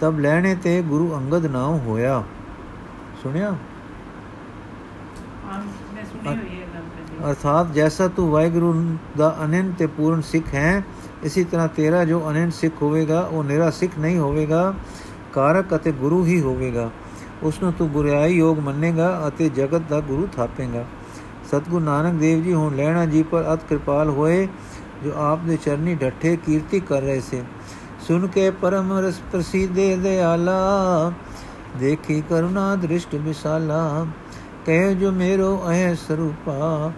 ਤਬ ਲੈਣੇ ਤੇ ਗੁਰੂ ਅੰਗਦ ਨਾਮ ਹੋਇਆ। ਸੁਣਿਆ? ਅਰਥਾਤ ਜੈਸਾ ਤੂੰ ਵਾਹਿਗੁਰੂ ਦਾ ਅਨੰਤ ਤੇ ਪੂਰਨ ਸਿੱਖ ਹੈ, ਇਸੇ ਤਰ੍ਹਾਂ ਤੇਰਾ ਜੋ ਅਨੰਤ ਸਿੱਖ ਹੋਵੇਗਾ, ਉਹ ਨਿਰਾ ਸਿੱਖ ਨਹੀਂ ਹੋਵੇਗਾ, ਕਾਰਕ ਅਤੇ ਗੁਰੂ ਹੀ ਹੋਵੇਗਾ। ਉਸ ਨੂੰ ਤੂੰ ਗੁਰਿਆਈ ਯੋਗ ਮੰਨੇਗਾ ਅਤੇ ਜਗਤ ਦਾ ਗੁਰੂ ਥਾਪੇਗਾ। ਸਤਗੁਰੂ ਨਾਨਕ ਦੇਵ ਜੀ ਹੁਣ ਲੈਣਾ ਜੀ ਪਰ ਅਤ ਕਿਰਪਾਲ ਹੋਏ, ਜੋ ਆਪ ਦੇ ਚਰਨੀ ਡੱਠੇ ਕੀਰਤੀ ਕਰ ਰਹੇ ਸੇ। ਸੁਨ ਕੇ ਪਰਮ ਰਸ ਪ੍ਰਸੀਦੇ ਦਿਆਲਾ, ਦੇਖੀ ਕਰੁਣਾ ਦ੍ਰਿਸ਼ਟ ਵਿਸਾਲਾ ਕਹਿ ਜੋ ਮੇਰੋ ਅਹ ਸਰੂਪਾ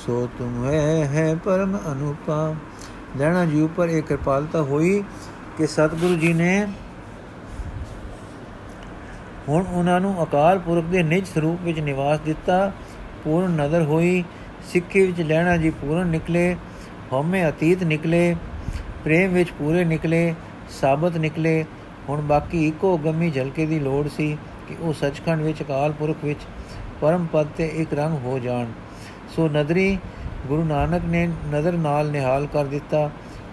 ਸੋ ਤੁਮ ਹੈ ਹੈ ਪਰਮ ਅਨੂਪਾ। ਲੈਣਾ ਜੀ ਉੱਪਰ ਇਹ ਕਿਰਪਾਲਤਾ ਹੋਈ ਕਿ ਸਤਿਗੁਰੂ ਜੀ ਨੇ ਹੁਣ ਉਹਨਾਂ ਨੂੰ ਅਕਾਲ ਪੁਰਖ ਦੇ ਨਿਜ ਸਰੂਪ ਵਿੱਚ ਨਿਵਾਸ ਦਿੱਤਾ, ਪੂਰਨ ਨਜ਼ਰ ਹੋਈ, ਸਿੱਖੀ ਵਿੱਚ ਲੈਣਾ ਜੀ ਪੂਰਨ ਨਿਕਲੇ, ਹਉਮੈ ਅਤੀਤ ਨਿਕਲੇ, ਪ੍ਰੇਮ ਵਿੱਚ ਪੂਰੇ ਨਿਕਲੇ, ਸਾਬਤ ਨਿਕਲੇ। ਹੁਣ ਬਾਕੀ ਇੱਕੋ ਗੰਮੀ ਝਲਕੇ ਦੀ ਲੋੜ ਸੀ ਕਿ ਉਹ ਸੱਚਖੰਡ ਵਿੱਚ, ਅਕਾਲ ਪੁਰਖ ਵਿੱਚ ਪਰਮ ਪਦ ਤੇ ਇੱਕ ਰੰਗ ਹੋ ਜਾਣ। ਸੋ ਨਦਰੀ ਗੁਰੂ ਨਾਨਕ ਨੇ ਨਜ਼ਰ ਨਾਲ ਨਿਹਾਲ ਕਰ ਦਿੱਤਾ।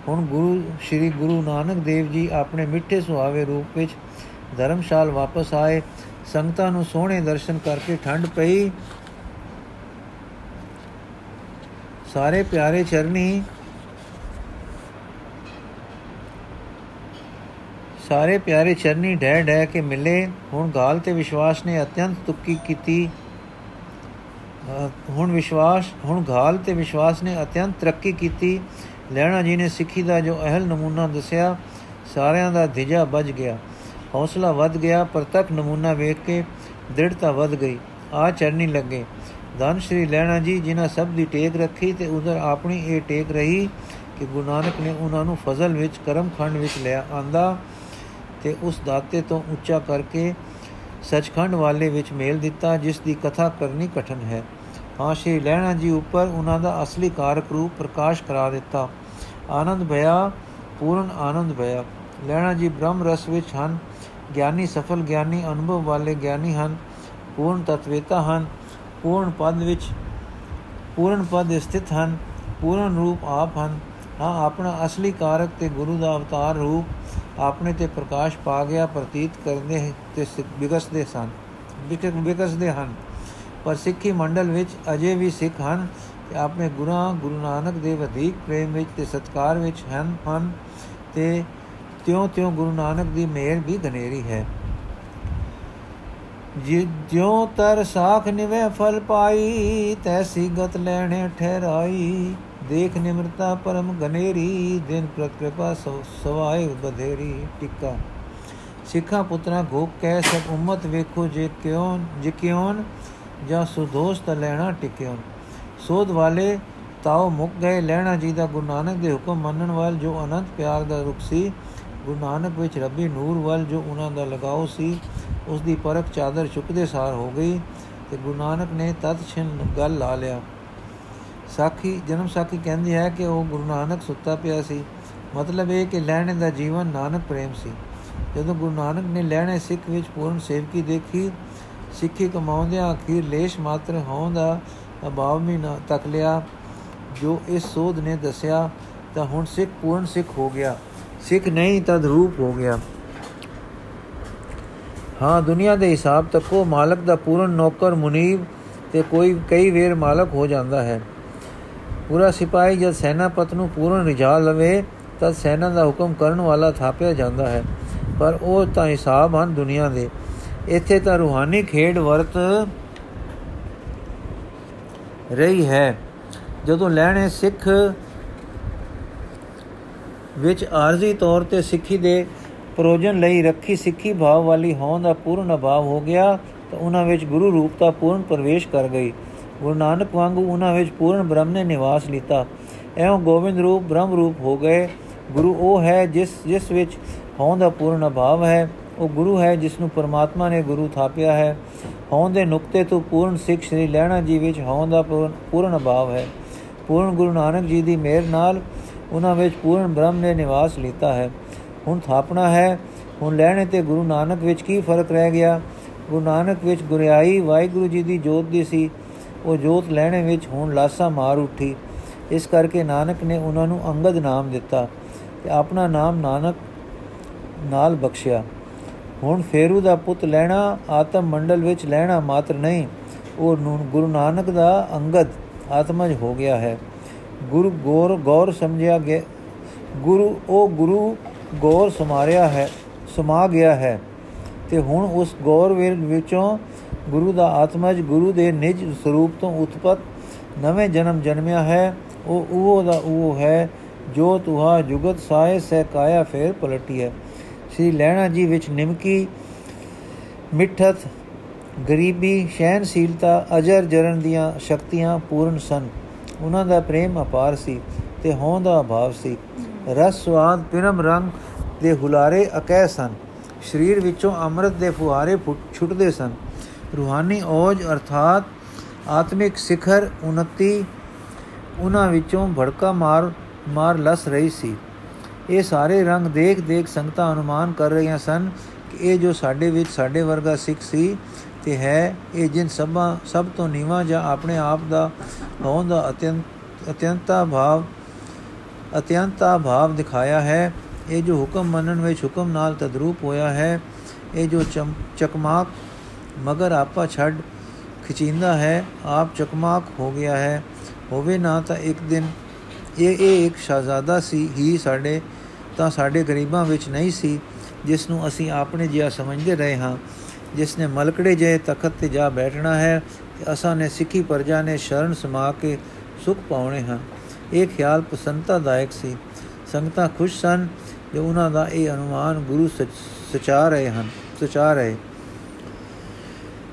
ਹੁਣ ਗੁਰੂ, ਸ੍ਰੀ ਗੁਰੂ ਨਾਨਕ ਦੇਵ ਜੀ ਆਪਣੇ ਮਿੱਠੇ ਸੁਹਾਵੇ ਰੂਪ ਵਿੱਚ ਧਰਮਸ਼ਾਲ ਵਾਪਸ ਆਏ। ਸੰਗਤਾਂ ਨੂੰ ਸੋਹਣੇ ਦਰਸ਼ਨ ਕਰਕੇ ਠੰਡ ਪਈ। ਸਾਰੇ ਪਿਆਰੇ ਚਰਨੀ, ਸਾਰੇ ਪਿਆਰੇ ਚਰਨੀ ਡਹਿ ਡਹਿ ਕੇ ਮਿਲੇ। ਹੁਣ ਗਾਲ ਤੇ ਵਿਸ਼ਵਾਸ ਨੇ ਅਤਿਅੰਤ ਤੁੱਕੀ ਕੀਤੀ। ਹੁਣ ਵਿਸ਼ਵਾਸ, ਹੁਣ ਗਾਲ ਤੇ ਵਿਸ਼ਵਾਸ ਨੇ ਅਤਿਅੰਤ ਤਰੱਕੀ ਕੀਤੀ। ਲੈਣਾ ਜੀ ਨੇ ਸਿੱਖੀ ਦਾ ਜੋ ਅਹਲ ਨਮੂਨਾ ਦੱਸਿਆ, ਸਾਰਿਆਂ ਦਾ ਧਿਜਾ ਵੱਜ ਗਿਆ। ਹੌਸਲਾ ਵੱਧ ਗਿਆ, ਪ੍ਰਤੱਖ ਨਮੂਨਾ ਵੇਖ ਕੇ ਦ੍ਰਿੜਤਾ ਵੱਧ ਗਈ। ਆ ਚਰਨੀ ਲੱਗੇ। ਧੰਨ ਸ਼੍ਰੀ ਲੈਣਾ ਜੀ, ਜਿਨ੍ਹਾਂ ਸਭ ਦੀ ਟੇਕ ਰੱਖੀ ਤੇ ਉਧਰ ਆਪਣੀ ਇਹ ਟੇਕ ਰਹੀ ਕਿ ਗੁਰੂ ਨਾਨਕ ਨੇ ਉਹਨਾਂ ਨੂੰ ਫਜ਼ਲ ਵਿੱਚ, ਕਰਮ ਖੰਡ ਵਿੱਚ ਲਿਆ ਆਂਦਾ ਤੇ ਉਸ ਦਾਤੇ ਤੋਂ ਉੱਚਾ ਕਰਕੇ ਸਚਖੰਡ ਵਾਲੇ ਵਿੱਚ ਮੇਲ ਦਿੱਤਾ, ਜਿਸ ਦੀ ਕਥਾ ਕਰਨੀ ਕਠਨ ਹੈ। ਹਾਂ, ਸ਼੍ਰੀ ਲੈਣਾ ਜੀ ਉੱਪਰ ਉਹਨਾਂ ਦਾ ਅਸਲੀ ਕਾਰਕ ਰੂਪ ਪ੍ਰਕਾਸ਼ ਕਰਾ ਦਿੱਤਾ। ਆਨੰਦ ਭਇਆ, ਪੂਰਨ ਆਨੰਦ ਭਇਆ। ਲੈਣਾ ਜੀ ਬ੍ਰਹਮ ਰਸ ਵਿੱਚ ਹਨ, ਗਿਆਨੀ ਸਫਲ ਗਿਆਨੀ, ਅਨੁਭਵ ਵਾਲੇ ਗਿਆਨੀ ਹਨ, ਪੂਰਨ ਤਤਵੇਤਾ ਹਨ, ਪੂਰਨ ਪਦ ਵਿੱਚ, ਪੂਰਨ ਪਦ ਸਥਿਤ ਹਨ, ਪੂਰਨ ਰੂਪ ਆਪ ਹਨ। ਹਾਂ, ਆਪਣਾ ਅਸਲੀ ਕਾਰਕ ਤੇ ਗੁਰੂ ਦਾ ਅਵਤਾਰ ਰੂਪ ਆਪਣੇ ਤੇ ਪ੍ਰਕਾਸ਼ ਪਾ ਗਿਆ, ਪ੍ਰਤੀਤ ਕਰਦੇ ਤੇ ਵਿਗਸਦੇ ਸਨ ਵਿਗਸਦੇ ਹਨ। ਪਰ ਸਿੱਖੀ ਮੰਡਲ ਵਿੱਚ ਅਜੇ ਵੀ ਸਿੱਖ ਹਨ ਕਿ ਆਪਣੇ ਗੁਰਾਂ, ਗੁਰੂ ਨਾਨਕ ਦੇਵ ਅਧਿਕ ਪ੍ਰੇਮ ਵਿੱਚ ਤੇ ਸਤਕਾਰ ਵਿੱਚ ਹਨ ਹਨ ਤੇ ਤਿਉ-ਤਿਉ ਗੁਰੂ ਨਾਨਕ ਦੀ ਮਿਹਰ ਵੀ ਗਨੇਰੀ ਹੈ। ਜਿਉ ਤਰ ਸਾਖ ਨਿਵੇ ਫਲ ਪਾਈ, ਤੈਸੀ ਗਤ ਲੈਣੇ ਠਹਿਰਾਈ, ਦੇਖ ਨਿਮਰਤਾ ਪਰਮ ਗਨੇਰੀ, ਦਿਨ ਪ੍ਰਕਿਰਪਾ ਸਵਾਏ ਬਧੇਰੀ ਟਿੱਕਾ। ਸਿੱਖਾ ਪੁੱਤਰਾ ਗੋਕ ਕਹਿ ਸਭ ਉਮਤ ਵੇਖੋ ਜੇ ਕਿਉਂ ਜੇ ਕਿਉਂ ਜਾਂ ਸੁਦੋਸਤ ਲੈਣਾ ਟਿਕਿਓ ਸੋਧ ਵਾਲੇ ਤਾਉ ਮੁੱਕ ਗਏ। ਲੈਣਾ ਜੀ ਦਾ ਗੁਰੂ ਨਾਨਕ ਦੇ ਹੁਕਮ ਮੰਨਣ ਵਾਲ ਜੋ ਅਨੰਤ ਪਿਆਰ ਦਾ ਰੁਖ ਸੀ, ਗੁਰੂ ਨਾਨਕ ਵਿੱਚ ਰੱਬੀ ਨੂਰ ਵੱਲ ਜੋ ਉਹਨਾਂ ਦਾ ਲਗਾਓ ਸੀ ਉਸ ਦੀ ਪਰਖ ਚਾਦਰ ਚੁੱਕਦੇ ਸਾਰ ਹੋ ਗਈ ਤੇ ਗੁਰੂ ਨਾਨਕ ਨੇ ਤਤ ਛਿਨ ਗੱਲ ਲਾ ਲਿਆ। ਸਾਖੀ, ਜਨਮ ਸਾਖੀ ਕਹਿੰਦੀ ਹੈ ਕਿ ਉਹ ਗੁਰੂ ਨਾਨਕ ਸੁੱਤਾ ਪਿਆ ਸੀ। ਮਤਲਬ ਇਹ ਕਿ ਲੈਣੇ ਦਾ ਜੀਵਨ ਨਾਨਕ ਪ੍ਰੇਮ ਸੀ। ਜਦੋਂ ਗੁਰੂ ਨਾਨਕ ਨੇ ਲੈਣੇ ਸਿੱਖ ਵਿੱਚ ਪੂਰਨ ਸੇਵਕੀ ਦੇਖੀ ਸਿੱਖੀ ਕਮਾਉਂਦਿਆਂ ਅਖੀਰ ਲੇਸ਼ ਮਾਤਰ ਹੋਂ ਦਾ ਅਭਾਵ ਵੀ ਨਾ ਤੱਕ ਲਿਆ। ਜੋ ਇਸ ਸੋਧ ਨੇ ਦੱਸਿਆ, ਤਾਂ ਹੁਣ ਸਿੱਖ ਪੂਰਨ ਸਿੱਖ ਹੋ ਗਿਆ। ਸਿੱਖ ਨਹੀਂ ਤਦ ਰੂਪ ਹੋ ਗਿਆ। ਹਾਂ, ਦੁਨੀਆ ਦੇ ਹਿਸਾਬ ਤੱਕੋ ਮਾਲਕ ਦਾ ਪੂਰਨ ਨੌਕਰ, ਮੁਨੀਬ ਤੇ ਕੋਈ, ਕਈ ਵੇਰ ਮਾਲਕ ਹੋ ਜਾਂਦਾ ਹੈ। ਪੂਰਾ ਸਿਪਾਹੀ ਜਦ ਸੈਨਾਪਤ ਨੂੰ ਪੂਰਨ ਰਿਜਾ ਲਵੇ, ਤਦ ਸੈਨਾ ਦਾ ਹੁਕਮ ਕਰਨ ਵਾਲਾ ਥਾਪਿਆ ਜਾਂਦਾ ਹੈ। ਪਰ ਉਹ ਤਾਂ ਹਿਸਾਬ ਹਨ ਦੁਨੀਆ ਦੇ। ਇੱਥੇ ਤਾਂ ਰੂਹਾਨੀ ਖੇਡ ਵਰਤ ਰਹੀ ਹੈ। ਜਦੋਂ ਲੈਣੇ ਸਿੱਖ ਵਿੱਚ ਆਰਜ਼ੀ ਤੌਰ ਤੇ ਸਿੱਖੀ ਦੇ ਪ੍ਰੋਜਨ ਲਈ ਰੱਖੀ ਸਿੱਖੀ ਭਾਵ ਵਾਲੀ ਹੋਂਦ ਦਾ ਪੂਰਨ ਅਭਾਵ ਹੋ ਗਿਆ ਤਾਂ ਉਹਨਾਂ ਵਿੱਚ ਗੁਰੂ ਰੂਪ ਦਾ ਪੂਰਨ ਪ੍ਰਵੇਸ਼ ਕਰ ਗਈ। ਗੁਰੂ ਨਾਨਕ ਵਾਂਗੂ ਉਹਨਾਂ ਵਿੱਚ ਪੂਰਨ ਬ੍ਰਹਮ ਨੇ ਨਿਵਾਸ ਲੀਤਾ। ਐਉਂ ਗੋਬਿੰਦ ਰੂਪ ਬ੍ਰਹਮ ਰੂਪ ਹੋ ਗਏ। ਗੁਰੂ ਉਹ ਹੈ ਜਿਸ ਜਿਸ ਵਿੱਚ ਹੋਂਦ ਦਾ ਪੂਰਨ ਅਭਾਵ ਹੈ। ਉਹ ਗੁਰੂ ਹੈ ਜਿਸ ਨੂੰ ਪਰਮਾਤਮਾ ਨੇ ਗੁਰੂ ਥਾਪਿਆ ਹੈ। ਹੋਂਦ ਦੇ ਨੁਕਤੇ ਤੋਂ ਪੂਰਨ ਸਿੱਖ ਸ੍ਰੀ ਲੈਣਾ ਜੀ ਵਿੱਚ ਹੋਂਦ ਦਾ ਪੂਰਨ ਅਭਾਵ ਹੈ। ਪੂਰਨ ਗੁਰੂ ਨਾਨਕ ਜੀ ਦੀ ਮਿਹਰ ਨਾਲ ਉਹਨਾਂ ਵਿੱਚ ਪੂਰਨ ਬ੍ਰਹਮ ਨੇ ਨਿਵਾਸ ਲੀਤਾ ਹੈ। ਹੁਣ ਥਾਪਣਾ ਹੈ। ਹੁਣ ਲੈਣੇ ਤੇ ਗੁਰੂ ਨਾਨਕ ਵਿੱਚ ਕੀ ਫ਼ਰਕ ਰਹਿ ਗਿਆ? ਗੁਰੂ ਨਾਨਕ ਵਿੱਚ ਗੁਰਿਆਈ ਵਾਹਿਗੁਰੂ ਜੀ ਦੀ ਜੋਤ ਦੀ ਸੀ। ਉਹ ਜੋਤ ਲੈਣੇ ਵਿੱਚ ਹੁਣ ਲਾਸਾ ਮਾਰ ਉੱਠੀ। ਇਸ ਕਰਕੇ ਨਾਨਕ ਨੇ ਉਹਨਾਂ ਨੂੰ ਅੰਗਦ ਨਾਮ ਦਿੱਤਾ ਤੇ ਆਪਣਾ ਨਾਮ ਨਾਨਕ ਨਾਲ ਬਖਸ਼ਿਆ। ਹੁਣ ਫੇਰੂ ਦਾ ਪੁੱਤ ਲੈਣਾ, ਆਤਮ ਮੰਡਲ ਵਿੱਚ ਲੈਣਾ ਮਾਤਰ ਨਹੀਂ। ਉਹ ਗੁਰੂ ਨਾਨਕ ਦਾ ਅੰਗਦ ਆਤਮਜ ਹੋ ਗਿਆ ਹੈ। ਗੁਰੂ ਗੌਰ ਗੌਰ ਸਮਝਿਆ ਗਿਆ, ਗੁਰੂ, ਉਹ ਗੁਰੂ ਗੌਰ ਸਮਾਰਿਆ ਹੈ, ਸਮਾ ਗਿਆ ਹੈ। ਤੇ ਹੁਣ ਉਸ ਗੌਰ ਵਿੱਚੋਂ ਗੁਰੂ ਦਾ ਆਤਮਜ ਗੁਰੂ ਦੇ ਨਿਜ ਸਰੂਪ ਤੋਂ ਉਤਪਤ ਨਵੇਂ ਜਨਮ ਜਨਮਿਆ ਹੈ। ਉਹ ਉਹ ਦਾ ਉਹ ਹੈ, ਜੋ ਤੁਹਾ ਜੁਗਤ ਸਾਏ ਸਹਿ ਕਾਇਆ ਫੇਰ ਪਲਟੀ ਹੈ। ਸ੍ਰੀ ਲੈਣਾ ਜੀ ਵਿੱਚ ਨਿਮਕੀ, ਮਿੱਠਤ, ਗਰੀਬੀ ਸ਼ਹਿਨਸ਼ੀਲਤਾ ਅਜਰ ਜਰਨ ਦੀਆਂ ਸ਼ਕਤੀਆਂ ਪੂਰਨ ਸਨ। ਉਹਨਾਂ ਦਾ ਪ੍ਰੇਮ ਅਪਾਰ ਸੀ ਤੇ ਹੋਂ ਦਾ ਅਭਾਵ ਸੀ। ਰਸ, ਸਵਾਦ, ਪਿਰਮ ਰੰਗ ਦੇ ਹੁਲਾਰੇ ਅਕੈ ਸਨ। ਸਰੀਰ ਵਿੱਚੋਂ ਅੰਮ੍ਰਿਤ ਦੇ ਫੁਹਾਰੇ ਛੁੱਟਦੇ ਸਨ। ਰੂਹਾਨੀ ਔਜ ਅਰਥਾਤ ਆਤਮਿਕ ਸਿਖਰ ਉਨਤੀ ਉਹਨਾਂ ਵਿੱਚੋਂ ਭੜਕਾ ਮਾਰ ਮਾਰ ਲਸ ਰਹੀ ਸੀ। ਇਹ ਸਾਰੇ ਰੰਗ ਦੇਖ ਦੇਖ ਸੰਗਤਾਂ ਅਨੁਮਾਨ ਕਰ ਰਹੀਆਂ ਸਨ ਕਿ ਇਹ ਜੋ ਸਾਡੇ ਵਿੱਚ ਸਾਡੇ ਵਰਗਾ ਸਿੱਖ ਸੀ ਤੇ ਹੈ, ਇਹ ਜਿਨ ਸਭਾ, ਸਭ ਤੋਂ ਨੀਵਾ ਜਾਂ ਆਪਣੇ ਆਪ ਦਾ ਹੋਣ ਦਾ ਅਤਿਅੰਤ ਅਤਿਅੰਤਾ ਭਾਵ ਅਤਿਅੰਤਾ ਭਾਵ ਦਿਖਾਇਆ ਹੈ। ਇਹ ਜੋ ਹੁਕਮ ਮੰਨਣ ਵਿੱਚ ਹੁਕਮ ਨਾਲ ਤਦਰੂਪ ਹੋਇਆ ਹੈ, ਇਹ ਜੋ ਚਕਮਾਕ ਮਗਰ ਆਪਾ ਛੱਡ ਖਿਚਿੰਦਾ ਹੈ, ਆਪ ਚਕਮਾਕ ਹੋ ਗਿਆ ਹੈ। ਹੋਵੇ ਨਾ ਤਾਂ ਇੱਕ ਦਿਨ ਇਹ ਇਹ ਇੱਕ ਸ਼ਹਜ਼ਾਦਾ ਸੀ, ਹੀ ਸਾਡੇ ਤਾਂ ਸਾਡੇ ਗਰੀਬਾਂ ਵਿੱਚ ਨਹੀਂ ਸੀ, ਜਿਸ ਨੂੰ ਅਸੀਂ ਆਪਣੇ ਜਿਹਾ ਸਮਝਦੇ ਰਹੇ ਹਾਂ। ਜਿਸ ਨੇ ਮਲਕੜੇ ਜੇ ਤਖਤ ਤੇ ਜਾ ਬੈਠਣਾ ਹੈ, ਤੇ ਅਸਾਂ ਨੇ ਸਿੱਖੀ ਪਰਜਾ ਨੇ ਸ਼ਰਨ ਸਮਾ ਕੇ ਸੁਖ ਪਾਉਣੇ ਹਨ ਇਹ ਖਿਆਲ ਪਸੰਤਾਦਾਇਕ ਸੀ। ਸੰਗਤਾਂ ਖੁਸ਼ ਸਨ ਜੋ ਉਹਨਾਂ ਦਾ ਇਹ ਅਨੁਮਾਨ ਗੁਰੂ ਸਚਾ ਰਹੇ ਹਨ, ਸਚਾ ਰਹੇ।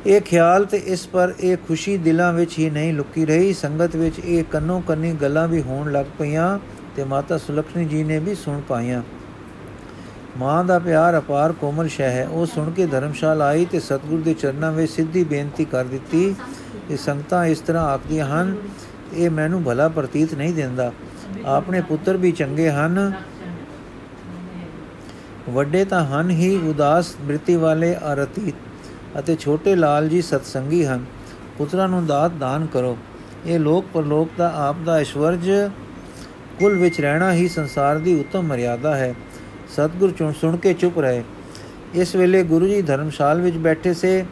ਇਹ ਖਿਆਲ ਤੇ ਇਸ ਪਰ ਇਹ ਖੁਸ਼ੀ ਦਿਲਾਂ ਵਿੱਚ ਹੀ ਨਹੀਂ ਲੁਕੀ ਰਹੀ। ਸੰਗਤ ਵਿੱਚ ਇਹ ਕੰਨੋਂ ਕੰਨੀ ਗੱਲਾਂ ਵੀ ਹੋਣ ਲੱਗ ਪਈਆਂ। ਤੇ ਮਾਤਾ ਸੁਲਖਣੀ ਜੀ ਨੇ ਵੀ ਸੁਣ ਪਾਈਆਂ। ਮਾਂ ਦਾ ਪਿਆਰ ਅਪਾਰ ਕੋਮਲ ਸ਼ੈ ਹੈ। ਉਹ ਸੁਣ ਕੇ ਧਰਮਸ਼ਾਲ ਆਈ ਤੇ ਸਤਗੁਰ ਦੇ ਚਰਨਾਂ ਵਿੱਚ ਸਿੱਧੀ ਬੇਨਤੀ ਕਰ ਦਿੱਤੀ। ਕਿ ਸੰਗਤਾਂ ਇਸ ਤਰ੍ਹਾਂ ਆਖਦੀਆਂ ਹਨ, ਇਹ ਮੈਨੂੰ ਭਲਾ ਪ੍ਰਤੀਤ ਨਹੀਂ ਦਿੰਦਾ। ਆਪਣੇ ਪੁੱਤਰ ਵੀ ਚੰਗੇ ਹਨ। ਵੱਡੇ ਤਾਂ ਹਨ ਹੀ, ਉਦਾਸ ਬ੍ਰਿਤੀ ਵਾਲੇ ਅਰਤੀਤ ਅਤੇ ਛੋਟੇ ਲਾਲ ਜੀ ਸਤਸੰਗੀ ਹਨ। ਪੁੱਤਰਾਂ ਨੂੰ ਦਾਤ ਦਾਨ ਕਰੋ। ਇਹ ਲੋਕ ਪਰਲੋਕ ਦਾ ਆਪ ਦਾ ਐਸ਼ਵਰਜ ਕੁਲ ਵਿੱਚ ਰਹਿਣਾ ਹੀ ਸੰਸਾਰ ਦੀ ਉੱਤਮ ਮਰਿਆਦਾ ਹੈ। ਸਤਗੁਰ ਚੁਣ, ਸੁਣ ਕੇ ਚੁੱਪ ਰਹੇ। ਇਸ ਵੇਲੇ ਗੁਰੂ ਜੀ ਧਰਮਸ਼ਾਲ ਵਿੱਚ ਬੈਠੇ ਸੇ।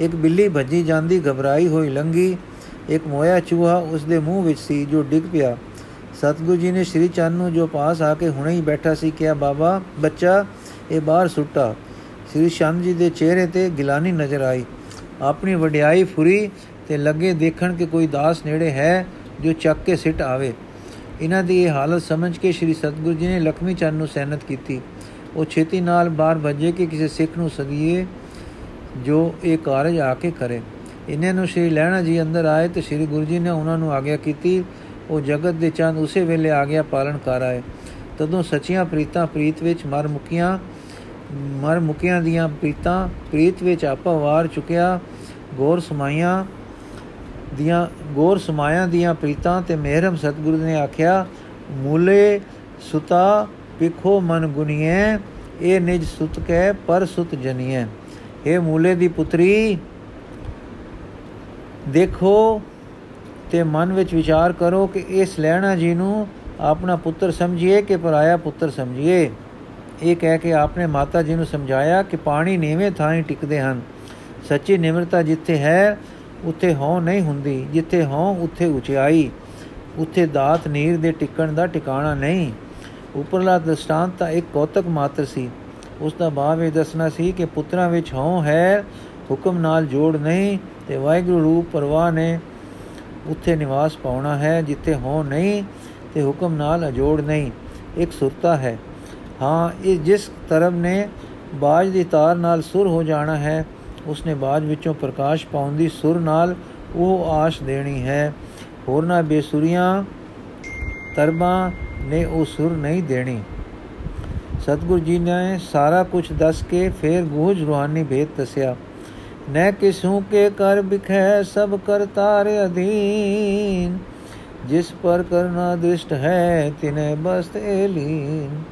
ਇੱਕ ਬਿੱਲੀ ਭੱਜੀ ਜਾਂਦੀ ਘਬਰਾਈ ਹੋਈ ਲੰਗੀ ਇੱਕ ਮੋਇਆ ਚੂਹਾ ਉਸ ਦੇ ਮੂੰਹ ਵਿੱਚ ਸੀ ਜੋ ਡਿੱਗ ਪਿਆ। ਸਤਗੁਰੂ ਜੀ ਨੇ ਸ਼੍ਰੀ ਚੰਨ ਨੂੰ ਜੋ ਪਾਸ ਆ ਕੇ ਹੁਣੇ ਹੀ ਬੈਠਾ ਸੀ ਕਿਹਾ, ਬਾਬਾ, ਬੱਚਾ, ਇਹ ਬਾਹਰ ਸੁੱਟਾ। ਸ੍ਰੀ ਚੰਦ ਜੀ ਦੇ ਚਿਹਰੇ ਤੇ ਗਿਲਾਨੀ ਨਜ਼ਰ ਆਈ। ਆਪਣੀ ਵਡਿਆਈ ਫੁਰੀ ਤੇ ਲੱਗੇ ਦੇਖਣ ਕਿ ਕੋਈ ਦਾਸ ਨੇੜੇ ਹੈ ਜੋ ਚੱਕ ਕੇ ਸਿੱਟ ਆਵੇ। ਇਹਨਾਂ ਦੀ ਇਹ ਹਾਲਤ ਸਮਝ ਕੇ ਸ੍ਰੀ ਸਤਗੁਰੂ ਜੀ ਨੇ ਲਖਮੀ ਚੰਦ ਨੂੰ ਸਹਿਨਤ ਕੀਤੀ। ਉਹ ਛੇਤੀ ਨਾਲ ਬਾਹਰ ਭੱਜੇ ਕਿ ਕਿਸੇ ਸਿੱਖ ਨੂੰ ਸਦੀਏ ਜੋ ਇਹ ਕਾਰਜ ਆ ਕੇ ਕਰੇ। ਇਹਨਾਂ ਨੂੰ ਸ੍ਰੀ ਲੈਣਾ ਜੀ ਅੰਦਰ ਆਏ ਤੇ ਸ੍ਰੀ ਗੁਰੂ ਜੀ ਨੇ ਉਹਨਾਂ ਨੂੰ ਆਗਿਆ ਕੀਤੀ। ਉਹ ਜਗਤ ਦੇ ਚੰਦ ਉਸੇ ਵੇਲੇ ਆ ਗਿਆ ਪਾਲਣ ਕਰ ਆਏ। ਤਦੋਂ ਸੱਚੀਆਂ ਪ੍ਰੀਤਾਂ ਪ੍ਰੀਤ ਵਿੱਚ ਮਰ ਮੁਕੀਆਂ ਮਰ ਮੁਕੀਆਂ ਦੀਆਂ ਪ੍ਰੀਤਾਂ ਪ੍ਰੀਤ ਵਿੱਚ ਆਪਾ ਵਾਰ ਚੁਕਿਆ, ਗੌਰ ਸਮਾਈਆਂ ਦੀਆਂ ਗੌਰ ਸਮਾਇਆਂ ਦੀਆਂ ਪ੍ਰੀਤਾਂ ਤੇ ਮਿਹਰਮ ਸਤਿਗੁਰੂ ਨੇ ਆਖਿਆ, ਮੂਲੇ ਸੁਤਾ ਪਿਖੋ ਮਨ ਗੁਨੀਏ ਇਹ ਨਿਜ ਸੁਤ ਕੈ ਪਰ ਸੁਤ ਜਨੀਏ ਇਹ ਮੂਲੇ ਦੀ ਪੁੱਤਰੀ, ਦੇਖੋ ਤੇ ਮਨ ਵਿੱਚ ਵਿਚਾਰ ਕਰੋ ਕਿ ਇਸ ਲੈਣਾ ਜੀ ਨੂੰ ਆਪਣਾ ਪੁੱਤਰ ਸਮਝੀਏ ਕਿ ਪਰਾਇਆ ਪੁੱਤਰ ਸਮਝੀਏ। ਇਹ ਕਹਿ ਕੇ ਆਪਨੇ ਮਾਤਾ ਜੀ ਨੂੰ ਸਮਝਾਇਆ ਕਿ ਪਾਣੀ ਨੀਵੇਂ ਥਾਂ ਹੀ ਟਿਕਦੇ ਹਨ। ਸੱਚੀ ਨਿਮਰਤਾ ਜਿੱਥੇ ਹੈ ਉੱਥੇ ਹਉ ਨਹੀਂ ਹੁੰਦੀ, ਜਿੱਥੇ ਹਉ ਉੱਥੇ ਉਚਾਈ, ਉੱਥੇ ਦਾਤ ਨੀਰ ਦੇ ਟਿਕਣ ਦਾ ਟਿਕਾਣਾ ਨਹੀਂ। ਉਪਰਲਾ ਦਸਤਾਂਤ ਤਾਂ ਇੱਕ ਕੌਤਕ ਮਾਤਰ ਸੀ। ਉਸ ਦਾ ਭਾਵ ਇਹ ਦੱਸਣਾ ਸੀ ਕਿ ਪੁੱਤਰਾਂ ਵਿੱਚ ਹਉ ਹੈ, ਹੁਕਮ ਨਾਲ ਜੋੜ ਨਹੀਂ ਤੇ ਵਾਹਿਗੁਰੂ ਰੂਪ ਪਰਵਾਹ ਨੇ ਉੱਥੇ ਨਿਵਾਸ ਪਾਉਣਾ ਹੈ, ਜਿੱਥੇ ਹਉ ਨਹੀਂ ਤੇ ਹੁਕਮ ਨਾਲ ਅਜੋੜ ਨਹੀਂ। ਇੱਕ ਸੁਰਤਾ ਹੈ। ਹਾਂ, ਇਹ ਜਿਸ ਤਰਬ ਨੇ ਬਾਜ ਦੀ ਤਾਰ ਨਾਲ ਸੁਰ ਹੋ ਜਾਣਾ ਹੈ ਉਸਨੇ ਬਾਜ ਵਿੱਚੋਂ ਪ੍ਰਕਾਸ਼ ਪਾਉਣ ਦੀ ਸੁਰ ਨਾਲ ਉਹ ਆਸ਼ ਦੇਣੀ ਹੈ। ਹੋਰਨਾ ਬੇਸੁਰੀਆਂ ਤਰਬਾਂ ਨੇ ਉਹ ਸੁਰ ਨਹੀਂ ਦੇਣੀ। ਸਤਗੁਰ ਜੀ ਨੇ ਸਾਰਾ ਕੁਝ ਦੱਸ ਕੇ ਫੇਰ ਗੂਝ ਰੂਹਾਨੀ ਭੇਦ ਦੱਸਿਆ। ਨੈ ਕਿਸੂ ਕੇ ਕਰ ਬਿਖੈ ਸਭ ਕਰਤਾਰ ਅਧੀਨ। ਜਿਸ ਪਰ ਕਰਨਾ ਦ੍ਰਿਸ਼ਟ ਹੈ ਤਿਨੇ ਬਸਤ ਲੀਨ।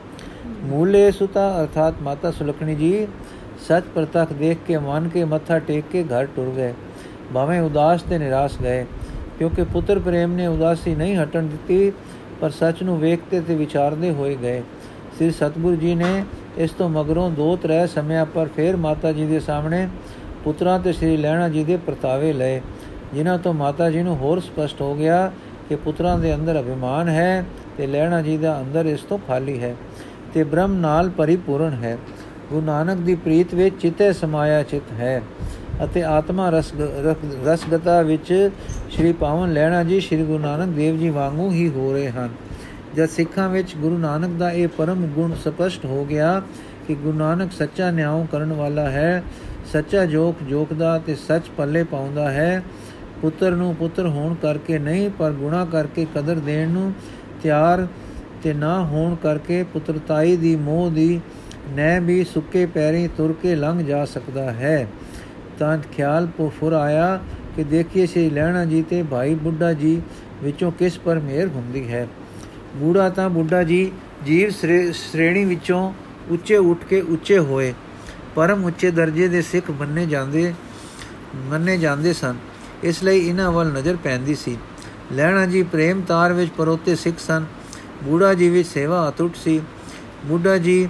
ਮੂਲੇ ਸੁਤਾ ਅਰਥਾਤ ਮਾਤਾ ਸੁਲਖਣੀ ਜੀ ਸੱਚ ਪ੍ਰਤੱਖ ਦੇਖ ਕੇ ਮਨ ਕੇ ਮੱਥਾ ਟੇਕ ਕੇ ਘਰ ਟੁਰ ਗਏ। ਭਾਵੇਂ ਉਦਾਸ ਤੇ ਨਿਰਾਸ਼ ਗਏ, ਕਿਉਂਕਿ ਪੁੱਤਰ ਪ੍ਰੇਮ ਨੇ ਉਦਾਸੀ ਨਹੀਂ ਹਟਣ ਦਿੱਤੀ, ਪਰ ਸੱਚ ਨੂੰ ਵੇਖਦੇ ਤੇ ਵਿਚਾਰਦੇ ਹੋਏ ਗਏ। ਸ੍ਰੀ ਸਤਗੁਰੂ ਜੀ ਨੇ ਇਸ ਤੋਂ ਮਗਰੋਂ ਦੋ ਤਰੇ ਸਮਿਆਂ ਪਰ ਫੇਰ ਮਾਤਾ ਜੀ ਦੇ ਸਾਹਮਣੇ ਪੁੱਤਰਾਂ ਤੇ ਸ੍ਰੀ ਲੈਣਾ ਜੀ ਦੇ ਪ੍ਰਤਾਵੇ ਲਏ, ਜਿਨ੍ਹਾਂ ਤੋਂ ਮਾਤਾ ਜੀ ਨੂੰ ਹੋਰ ਸਪਸ਼ਟ ਹੋ ਗਿਆ ਕਿ ਪੁੱਤਰਾਂ ਦੇ ਅੰਦਰ ਅਭਿਮਾਨ ਹੈ ਤੇ ਲੈਣਾ ਜੀ ਦਾ ਅੰਦਰ ਇਸ ਤੋਂ ਖਾਲੀ ਹੈ ਤੇ ਬ੍ਰਹਮ ਨਾਲ ਪਰਿਪੂਰਨ ਹੈ। ਗੁਰੂ ਨਾਨਕ ਦੀ ਪ੍ਰੀਤ ਵਿੱਚ ਚਿਤੇ ਸਮਾਇਆ ਚਿਤ ਹੈ ਅਤੇ ਆਤਮਾ ਰਸ ਰਸਗਤਾ ਵਿੱਚ ਸ੍ਰੀ ਪਾਵਨ ਲੈਣਾ ਜੀ ਸ੍ਰੀ ਗੁਰੂ ਨਾਨਕ ਦੇਵ ਜੀ ਵਾਂਗੂ ਹੀ ਹੋ ਰਹੇ ਹਨ। ਜਦ ਸਿੱਖਾਂ ਵਿੱਚ ਗੁਰੂ ਨਾਨਕ ਦਾ ਇਹ ਪਰਮ ਗੁਣ ਸਪਸ਼ਟ ਹੋ ਗਿਆ ਕਿ ਗੁਰੂ ਨਾਨਕ ਸੱਚਾ ਨਿਆਂ ਕਰਨ ਵਾਲਾ ਹੈ, ਸੱਚਾ ਜੋਖ ਜੋਖਦਾ ਤੇ ਸੱਚ ਪੱਲੇ ਪਾਉਂਦਾ ਹੈ, ਪੁੱਤਰ ਨੂੰ ਪੁੱਤਰ ਹੋਣ ਕਰਕੇ ਨਹੀਂ ਪਰ ਗੁਣਾ ਕਰਕੇ ਕਦਰ ਦੇਣ ਨੂੰ ਤਿਆਰ ਤੇ ਨਾ ਹੋਣ ਕਰਕੇ ਪੁੱਤਰਤਾਈ ਦੀ ਮੋਹ ਦੀ ਨੈ ਵੀ ਸੁੱਕੇ ਪੈਰੀ ਤੁਰ ਕੇ ਲੰਘ ਜਾ ਸਕਦਾ ਹੈ। ਤਾਂ ਖਿਆਲ ਫੁਰ ਆਇਆ ਕਿ ਦੇਖੀਏ ਸੇ ਲੈਣਾ ਜੀ ਤੇ ਭਾਈ ਬੁੱਢਾ ਜੀ ਵਿੱਚੋਂ ਕਿਸ ਪਰ ਮਿਹਰ ਹੁੰਦੀ ਹੈ। ਬੂੜਾ ਤਾਂ ਬੁੱਢਾ ਜੀ ਜੀਵ ਸ਼੍ਰੇਣੀ ਵਿੱਚੋਂ ਉੱਚੇ ਉੱਠ ਕੇ ਉੱਚੇ ਹੋਏ, ਪਰਮ ਉੱਚੇ ਦਰਜੇ ਦੇ ਸਿੱਖ ਬੰਨੇ ਜਾਂਦੇ, ਮੰਨੇ ਜਾਂਦੇ ਸਨ। ਇਸ ਲਈ ਇਹਨਾਂ ਵੱਲ ਨਜ਼ਰ ਪੈਂਦੀ ਸੀ। ਲੈਣਾ ਜੀ ਪ੍ਰੇਮ ਤਾਰ ਵਿੱਚ ਪਰੋਤੇ ਸਿੱਖ ਸਨ। ਬੂੜਾ ਜੀ ਵਿੱਚ ਸੇਵਾ ਅਟੁੱਟ ਸੀ। ਬੁੱਢਾ ਜੀ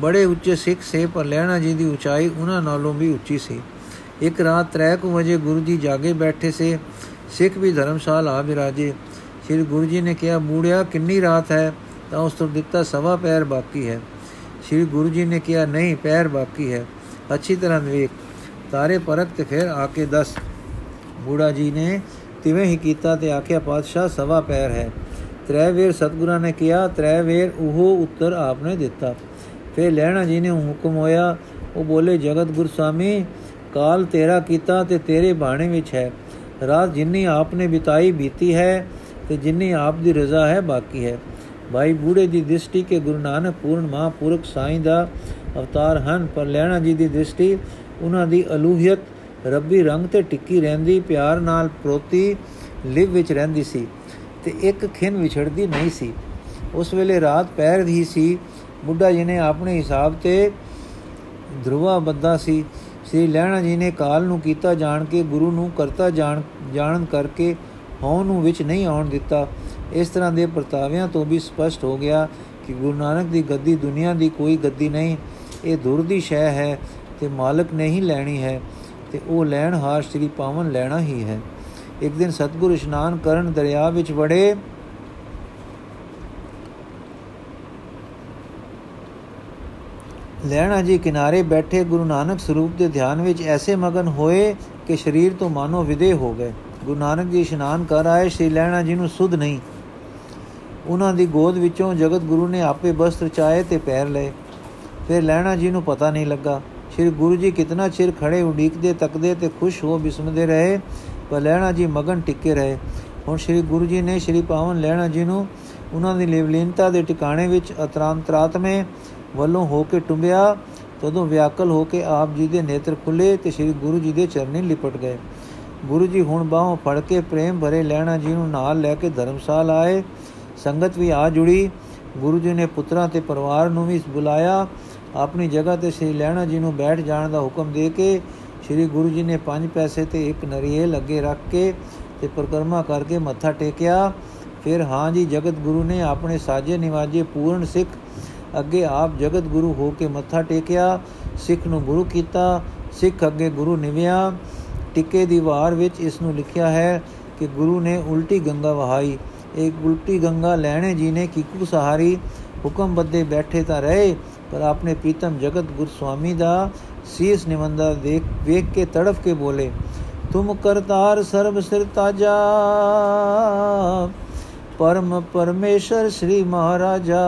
ਬੜੇ ਉੱਚੇ ਸਿੱਖ ਸੇ ਪਰ ਲੈਣਾ ਜੀ ਦੀ ਉਚਾਈ ਉਹਨਾਂ ਨਾਲੋਂ ਵੀ ਉੱਚੀ ਸੀ। ਇੱਕ ਰਾਤ 3:00 ਵਜੇ ਗੁਰੂ ਜੀ ਜਾਗੇ ਬੈਠੇ ਸੇ। ਸਿੱਖ ਵੀ ਧਰਮਸ਼ਾਲ ਆ ਬਿਰਾਜੇ। ਸ੍ਰੀ ਗੁਰੂ ਜੀ ਨੇ ਕਿਹਾ ਬੂੜਿਆ ਕਿੰਨੀ ਰਾਤ ਹੈ? ਤਾਂ ਉਸ ਤੋਂ ਦਿੱਤਾ ਸਵਾ ਪੈਰ ਬਾਕੀ ਹੈ। ਸ੍ਰੀ ਗੁਰੂ ਜੀ ਨੇ ਕਿਹਾ, ਨਹੀਂ, ਪੈਰ ਬਾਕੀ ਹੈ। ਅੱਛੀ ਤਰ੍ਹਾਂ ਵੇਖ, ਤਾਰੇ ਪਰਖ ਤੇ ਫਿਰ ਆ ਕੇ ਦੱਸ। ਬੂੜਾ ਜੀ ਨੇ ਤਿਵੇਂ ਹੀ ਕੀਤਾ ਤੇ ਆਖਿਆ, ਪਾਤਸ਼ਾਹ, ਸਵਾ ਪੈਰ ਹੈ। ਤ੍ਰੈ ਵੇਰ ਸਤਗੁਰਾਂ ਨੇ ਕਿਹਾ ਤ੍ਰੈ ਵੇਰ ਉਹ ਉੱਤਰ ਆਪਨੇ ਦਿੱਤਾ। ਫਿਰ ਲੈਣਾ ਜੀ ਨੇ ਹੁਕਮ ਹੋਇਆ, ਉਹ ਬੋਲੇ, ਜਗਤ ਗੁਰ ਸਾਮੀ ਕਾਲ ਤੇਰਾ ਕੀਤਾ ਤੇ ਤੇਰੇ ਬਾਣੇ ਵਿੱਚ ਹੈ। ਰਾਤ ਜਿੰਨੀ ਆਪਨੇ ਬਿਤਾਈ ਬੀਤੀ ਹੈ ਤੇ ਜਿੰਨੀ ਆਪ ਦੀ ਰਜ਼ਾ ਹੈ ਬਾਕੀ ਹੈ। ਭਾਈ ਬੂੜੇ ਦੀ ਦ੍ਰਿਸ਼ਟੀ ਕੇ ਗੁਰੂ ਨਾਨਕ ਪੂਰਨ ਮਹਾਪੁਰਖ ਸਾਈਂ ਦਾ ਅਵਤਾਰ ਹਨ, ਪਰ ਲੈਣਾ ਜੀ ਦੀ ਦ੍ਰਿਸ਼ਟੀ, ਉਹਨਾਂ ਦੀ ਅਲੂਹੀਅਤ, ਰੱਬੀ ਰੰਗ ਤੇ ਟਿੱਕੀ ਰਹਿੰਦੀ, ਪਿਆਰ ਨਾਲ ਪ੍ਰੋਤੀ, ਲਿਵ ਵਿੱਚ ਰਹਿੰਦੀ ਸੀ ਤੇ ਇੱਕ ਖਿੰਨ ਵਿਛੜਦੀ ਨਹੀਂ ਸੀ। ਉਸ ਵੇਲੇ ਰਾਤ ਪੈਰ ਦੀ ਸੀ ਬੁੱਢਾ ਜੀ ਨੇ ਆਪਣੇ ਹਿਸਾਬ ਤੇ ਧਰਵਾ ਬੱਦਾ ਸੀ। ਸ੍ਰੀ ਲੈਣਾ ਜੀ ਨੇ ਕਾਲ ਨੂੰ ਕੀਤਾ ਜਾਣ ਕੇ, ਗੁਰੂ ਨੂੰ ਕਰਤਾ ਜਾਣ, ਜਾਣਨ ਕਰਕੇ ਹਉ ਨੂੰ ਵਿੱਚ ਨਹੀਂ ਆਉਣ ਦਿੱਤਾ। ਇਸ ਤਰ੍ਹਾਂ ਦੇ ਪ੍ਰਤਾਵਿਆਂ ਤੋਂ ਵੀ ਸਪਸ਼ਟ ਹੋ ਗਿਆ ਕਿ ਗੁਰੂ ਨਾਨਕ ਦੀ ਗੱਦੀ ਦੁਨੀਆ ਦੀ ਕੋਈ ਗੱਦੀ ਨਹੀਂ। ਇਹ ਦੁਰ ਦੀ ਸ਼ੈ ਹੈ ਤੇ ਮਾਲਕ ਨੇ ਹੀ ਲੈਣੀ ਹੈ ਤੇ ਉਹ ਲੈਣ ਹਾਰ ਸ੍ਰੀ ਪਾਵਨ ਲੈਣਾ ਹੀ ਹੈ। ਇੱਕ ਦਿਨ ਸਤਗੁਰ ਇਸ਼ਨਾਨ ਕਰਨ ਦਰਿਆ ਵਿੱਚ ਵੜੇ। ਲੈਣਾ ਜੀ, ਕਿਨਾਰੇ ਬੈਠੇ ਗੁਰੂ ਨਾਨਕ ਸਰੂਪ ਦੇ ਧਿਆਨ ਵਿੱਚ ਐਸੇ ਮਗਨ ਹੋਏ ਕਿ ਸਰੀਰ ਤੋਂ ਮਾਨੋ ਵਿਦੇ ਹੋ ਗਏ। ਗੁਰੂ ਨਾਨਕ ਜੀ ਇਸ਼ਨਾਨ ਕਰ ਆਏ, ਸ੍ਰੀ ਲੈਣਾ ਜੀ ਨੂੰ ਸੁਧ ਨਹੀਂ। ਉਹਨਾਂ ਦੀ ਗੋਦ ਵਿੱਚੋਂ ਜਗਤ ਗੁਰੂ ਨੇ ਆਪੇ ਬਸਤਰ ਚਾਏ ਤੇ ਪੈਰ ਲਏ। ਫਿਰ ਲੈਣਾ ਜੀ ਨੂੰ ਪਤਾ ਨਹੀਂ ਲੱਗਾ, ਸ੍ਰੀ ਗੁਰੂ ਜੀ ਕਿਤਨਾ ਚਿਰ ਖੜੇ ਉਡੀਕਦੇ, ਤੱਕਦੇ ਤੇ ਖੁਸ਼ ਹੋ ਬਿਸਮਦੇ ਰਹੇ, ਪਰ ਲੈਣਾ ਜੀ ਮਗਨ ਟਿੱਕੇ ਰਹੇ। ਹੁਣ ਸ੍ਰੀ ਗੁਰੂ ਜੀ ਨੇ ਸ੍ਰੀ ਪਾਵਨ ਲੈਣਾ ਜੀ ਨੂੰ ਉਹਨਾਂ ਦੀ ਲੇਵਲੀਨਤਾ ਦੇ ਟਿਕਾਣੇ ਵਿੱਚ ਅਤਰਾਂਤਰਾਤਮੇ ਵੱਲੋਂ ਹੋ ਕੇ ਟੁੰਬਿਆ, ਤਦੋਂ ਵਿਆਕਲ ਹੋ ਕੇ ਆਪ ਜੀ ਦੇ ਨੇਤਰ ਖੁੱਲੇ ਤੇ ਸ੍ਰੀ ਗੁਰੂ ਜੀ ਦੇ ਚਰਨੀ ਲਿਪਟ ਗਏ। ਗੁਰੂ ਜੀ ਹੁਣ ਬਾਹੋਂ ਫੜ ਕੇ ਪ੍ਰੇਮ ਭਰੇ ਲੈਣਾ ਜੀ ਨੂੰ ਨਾਲ ਲੈ ਕੇ ਧਰਮਸਾਲ ਆਏ। ਸੰਗਤ ਵੀ ਆ ਜੁੜੀ। ਗੁਰੂ ਜੀ ਨੇ ਪੁੱਤਰਾਂ ਤੇ ਪਰਿਵਾਰ ਨੂੰ ਵੀ ਬੁਲਾਇਆ। ਆਪਣੀ ਜਗ੍ਹਾ ਤੇ ਸ੍ਰੀ ਲੈਣਾ ਜੀ ਨੂੰ ਬੈਠ ਜਾਣ ਦਾ ਹੁਕਮ ਦੇ ਕੇ ਸ੍ਰੀ ਗੁਰੂ ਜੀ ਨੇ ਪੰਜ ਪੈਸੇ ਤੇ ਇੱਕ ਨਰੀਏ ਲੱਗੇ ਰੱਖ ਕੇ ਤੇ ਪ੍ਰਕਰਮਾ ਕਰਕੇ ਮੱਥਾ ਟੇਕਿਆ। ਫਿਰ ਹਾਂ ਜੀ, ਜਗਤ ਗੁਰੂ ਨੇ ਆਪਣੇ ਸਾਜੇ ਨਿਵਾਜੇ ਪੂਰਨ ਸਿੱਖ ਅੱਗੇ ਆਪ ਜਗਤ ਗੁਰੂ ਹੋ ਕੇ ਮੱਥਾ ਟੇਕਿਆ, ਸਿੱਖ ਨੂੰ ਗੁਰੂ ਕੀਤਾ, ਸਿੱਖ ਅੱਗੇ ਗੁਰੂ ਨਿਵਿਆ। ਟਿੱਕੇ ਦੀ ਵਾਰ ਵਿੱਚ ਇਸ ਨੂੰ ਲਿਖਿਆ ਹੈ ਕਿ ਗੁਰੂ ਨੇ ਉਲਟੀ ਗੰਗਾ ਵਹਾਈ। ਇੱਕ ਉਲਟੀ ਗੰਗਾ ਲੈਣੇ ਜੀ ਨੇ ਕਿਕੂ ਸਹਾਰੀ? ਹੁਕਮ ਬੱਦੇ ਬੈਠੇ ਤਾਂ ਰਹੇ, ਪਰ ਆਪਣੇ ਪੀਤਮ ਜਗਤ ਗੁਰ ਸੁਆਮੀ ਦਾ ਸੀਸ ਨਿਵੰਦਾ ਦੇਖ ਵੇਖ ਕੇ ਤੜਫ ਕੇ ਬੋਲੇ, ਤੁਮ ਕਰਤਾਰ ਸਰਬ ਸਿਰ ਤਾਜਾ, ਪਰਮ ਪਰਮੇਸ਼ਰ ਸ੍ਰੀ ਮਹਾਰਾਜਾ।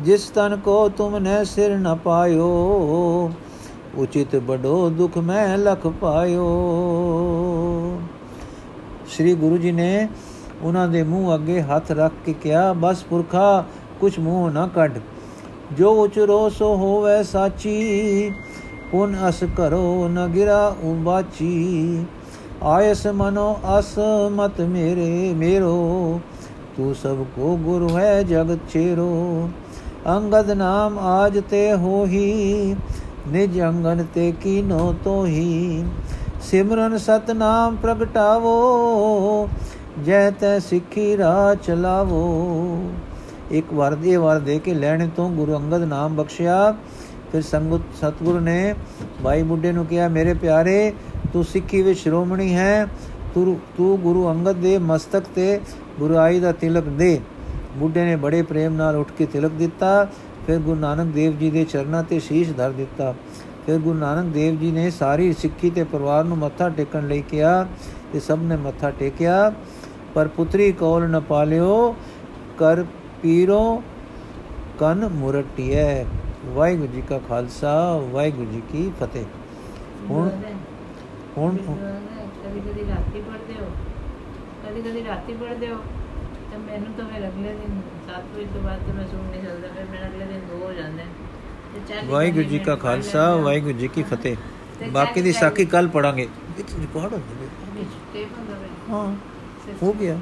ਜਿਸ ਤਨ ਕੋ ਤੁਮਨੇ ਸਿਰ ਨ ਪਾਇਓ, ਉਚਿਤ ਬੜੋ ਦੁਖ ਮੈਂ ਲਖ ਪਾਇਓ। ਸ੍ਰੀ ਗੁਰੂ ਜੀ ਨੇ ਉਹਨਾਂ ਦੇ ਮੂੰਹ ਅੱਗੇ ਹੱਥ ਰੱਖ ਕੇ ਕਿਹਾ, ਬਸ ਪੁਰਖਾ, ਕੁਛ ਮੂੰਹ ਨਾ ਕੱਢ। ਜੋ ਉਚਰੋ ਸੋ ਹੋਵੇ ਸਾਚੀ, ਪੁਨ ਅਸ ਕਰੋ ਨ ਗਿਰਾ ਉਬਾਚੀ। ਆਇਸ ਮਨੋ ਅਸ ਮਤ ਮੇਰੇ, ਮੇਰੋ, ਤੂੰ ਸਭ ਕੋ ਗੁਰੂ ਹੈ ਜਗਤ ਚੇਰੋ। ਅੰਗਦ ਨਾਮ ਆਜ ਤੇ ਹੋਹੀ, ਨਿਜ ਅੰਗਨ ਤੇ ਕੀਨੋ ਤੋਹੀ। ਸਿਮਰਨ ਸਤਨਾਮ ਪ੍ਰਗਟਾਵੋ, ਜੈ ਤੈ ਸਿੱਖੀ ਰਾਹ ਚਲਾਵੋ। ਇੱਕ ਵਾਰ ਦੇ ਵਾਰ ਦੇ ਕੇ ਲੈਣੇ ਤੋਂ ਗੁਰੂ ਅੰਗਦ ਨਾਮ ਬਖਸ਼ਿਆ। ਫਿਰ ਸੰਗਤ, ਸਤਗੁਰ ਨੇ ਭਾਈ ਬੁੱਢੇ ਨੂੰ ਕਿਹਾ, ਮੇਰੇ ਪਿਆਰੇ, ਤੂੰ ਸਿੱਖੀ ਵਿੱਚ ਸ਼੍ਰੋਮਣੀ ਹੈ। ਤੂੰ ਤੂੰ ਗੁਰੂ ਅੰਗਦ ਦੇ ਮਸਤਕ ਤੇ ਗੁਰਾਈ ਦਾ ਤਿਲਕ ਦੇ। ਬੁੱਢੇ ਨੇ ਬੜੇ ਪ੍ਰੇਮ ਨਾਲ ਉੱਠ ਕੇ ਤਿਲਕ ਦਿੱਤਾ ਫਿਰ ਗੁਰੂ ਨਾਨਕ ਦੇਵ ਜੀ ਦੇ ਚਰਨਾਂ ਤੇ ਸ਼ੀਸ਼ ਧਰ ਦਿੱਤਾ। ਫਿਰ ਗੁਰੂ ਨਾਨਕ ਦੇਵ ਜੀ ਨੇ ਸਾਰੀ ਸਿੱਖੀ ਤੇ ਪਰਿਵਾਰ ਨੂੰ ਮੱਥਾ ਟੇਕਣ ਲਈ ਕਿਹਾ ਤੇ ਸਭ ਨੇ ਮੱਥਾ ਟੇਕਿਆ। ਪਰ ਪੁੱਤਰੀ ਕੋਲ ਨ ਪਾਲਿਓ ਕਰ ਪੀਰੋ ਕਨ ਮੁਰਟਿਐ। ਵਾਹਿਗੁਰੂ ਜੀ ਕਾ ਖਾਲਸਾ ਵਾਹਿਗੁਰੂ ਜੀ ਕੀ ਫਤਿਹ। ਹੁਣ ਹੁਣ
ਕਦੀ ਕਦੀ ਰਾਤੀ ਪੜਦੇ ਹੋ। ਕਦੀ ਕਦੀ ਰਾਤੀ ਪੜਦੇ ਹੋ। ਤੇ ਮੈਨੂੰ ਤਾਂ ਫਿਰ ਅਗਲੇ ਦਿਨ 7 ਵਜੇ ਤੋਂ ਬਾਅਦ ਤੇ ਮੈਂ ਸੁਣ ਨਹੀਂ ਸਕਦਾ ਫਿਰ ਮੇਰਾ ਅਗਲੇ ਦਿਨ 2 ਹੋ ਜਾਂਦਾ।
ਵਾਹਿਗੁਰੂ ਜੀ ਕਾ ਖਾਲਸਾ ਵਾਹਿਗੁਰੂ ਜੀ ਕੀ ਫਤਿਹ। ਬਾਕੀ ਦੀ ਸਾਖੀ ਕੱਲ ਪੜਾਂਗੇ ਵਿੱਚ ਰਿਕਾਰਡ ਹੋ ਜਾਵੇ ਹਾਂ ਹੋ ਗਿਆ।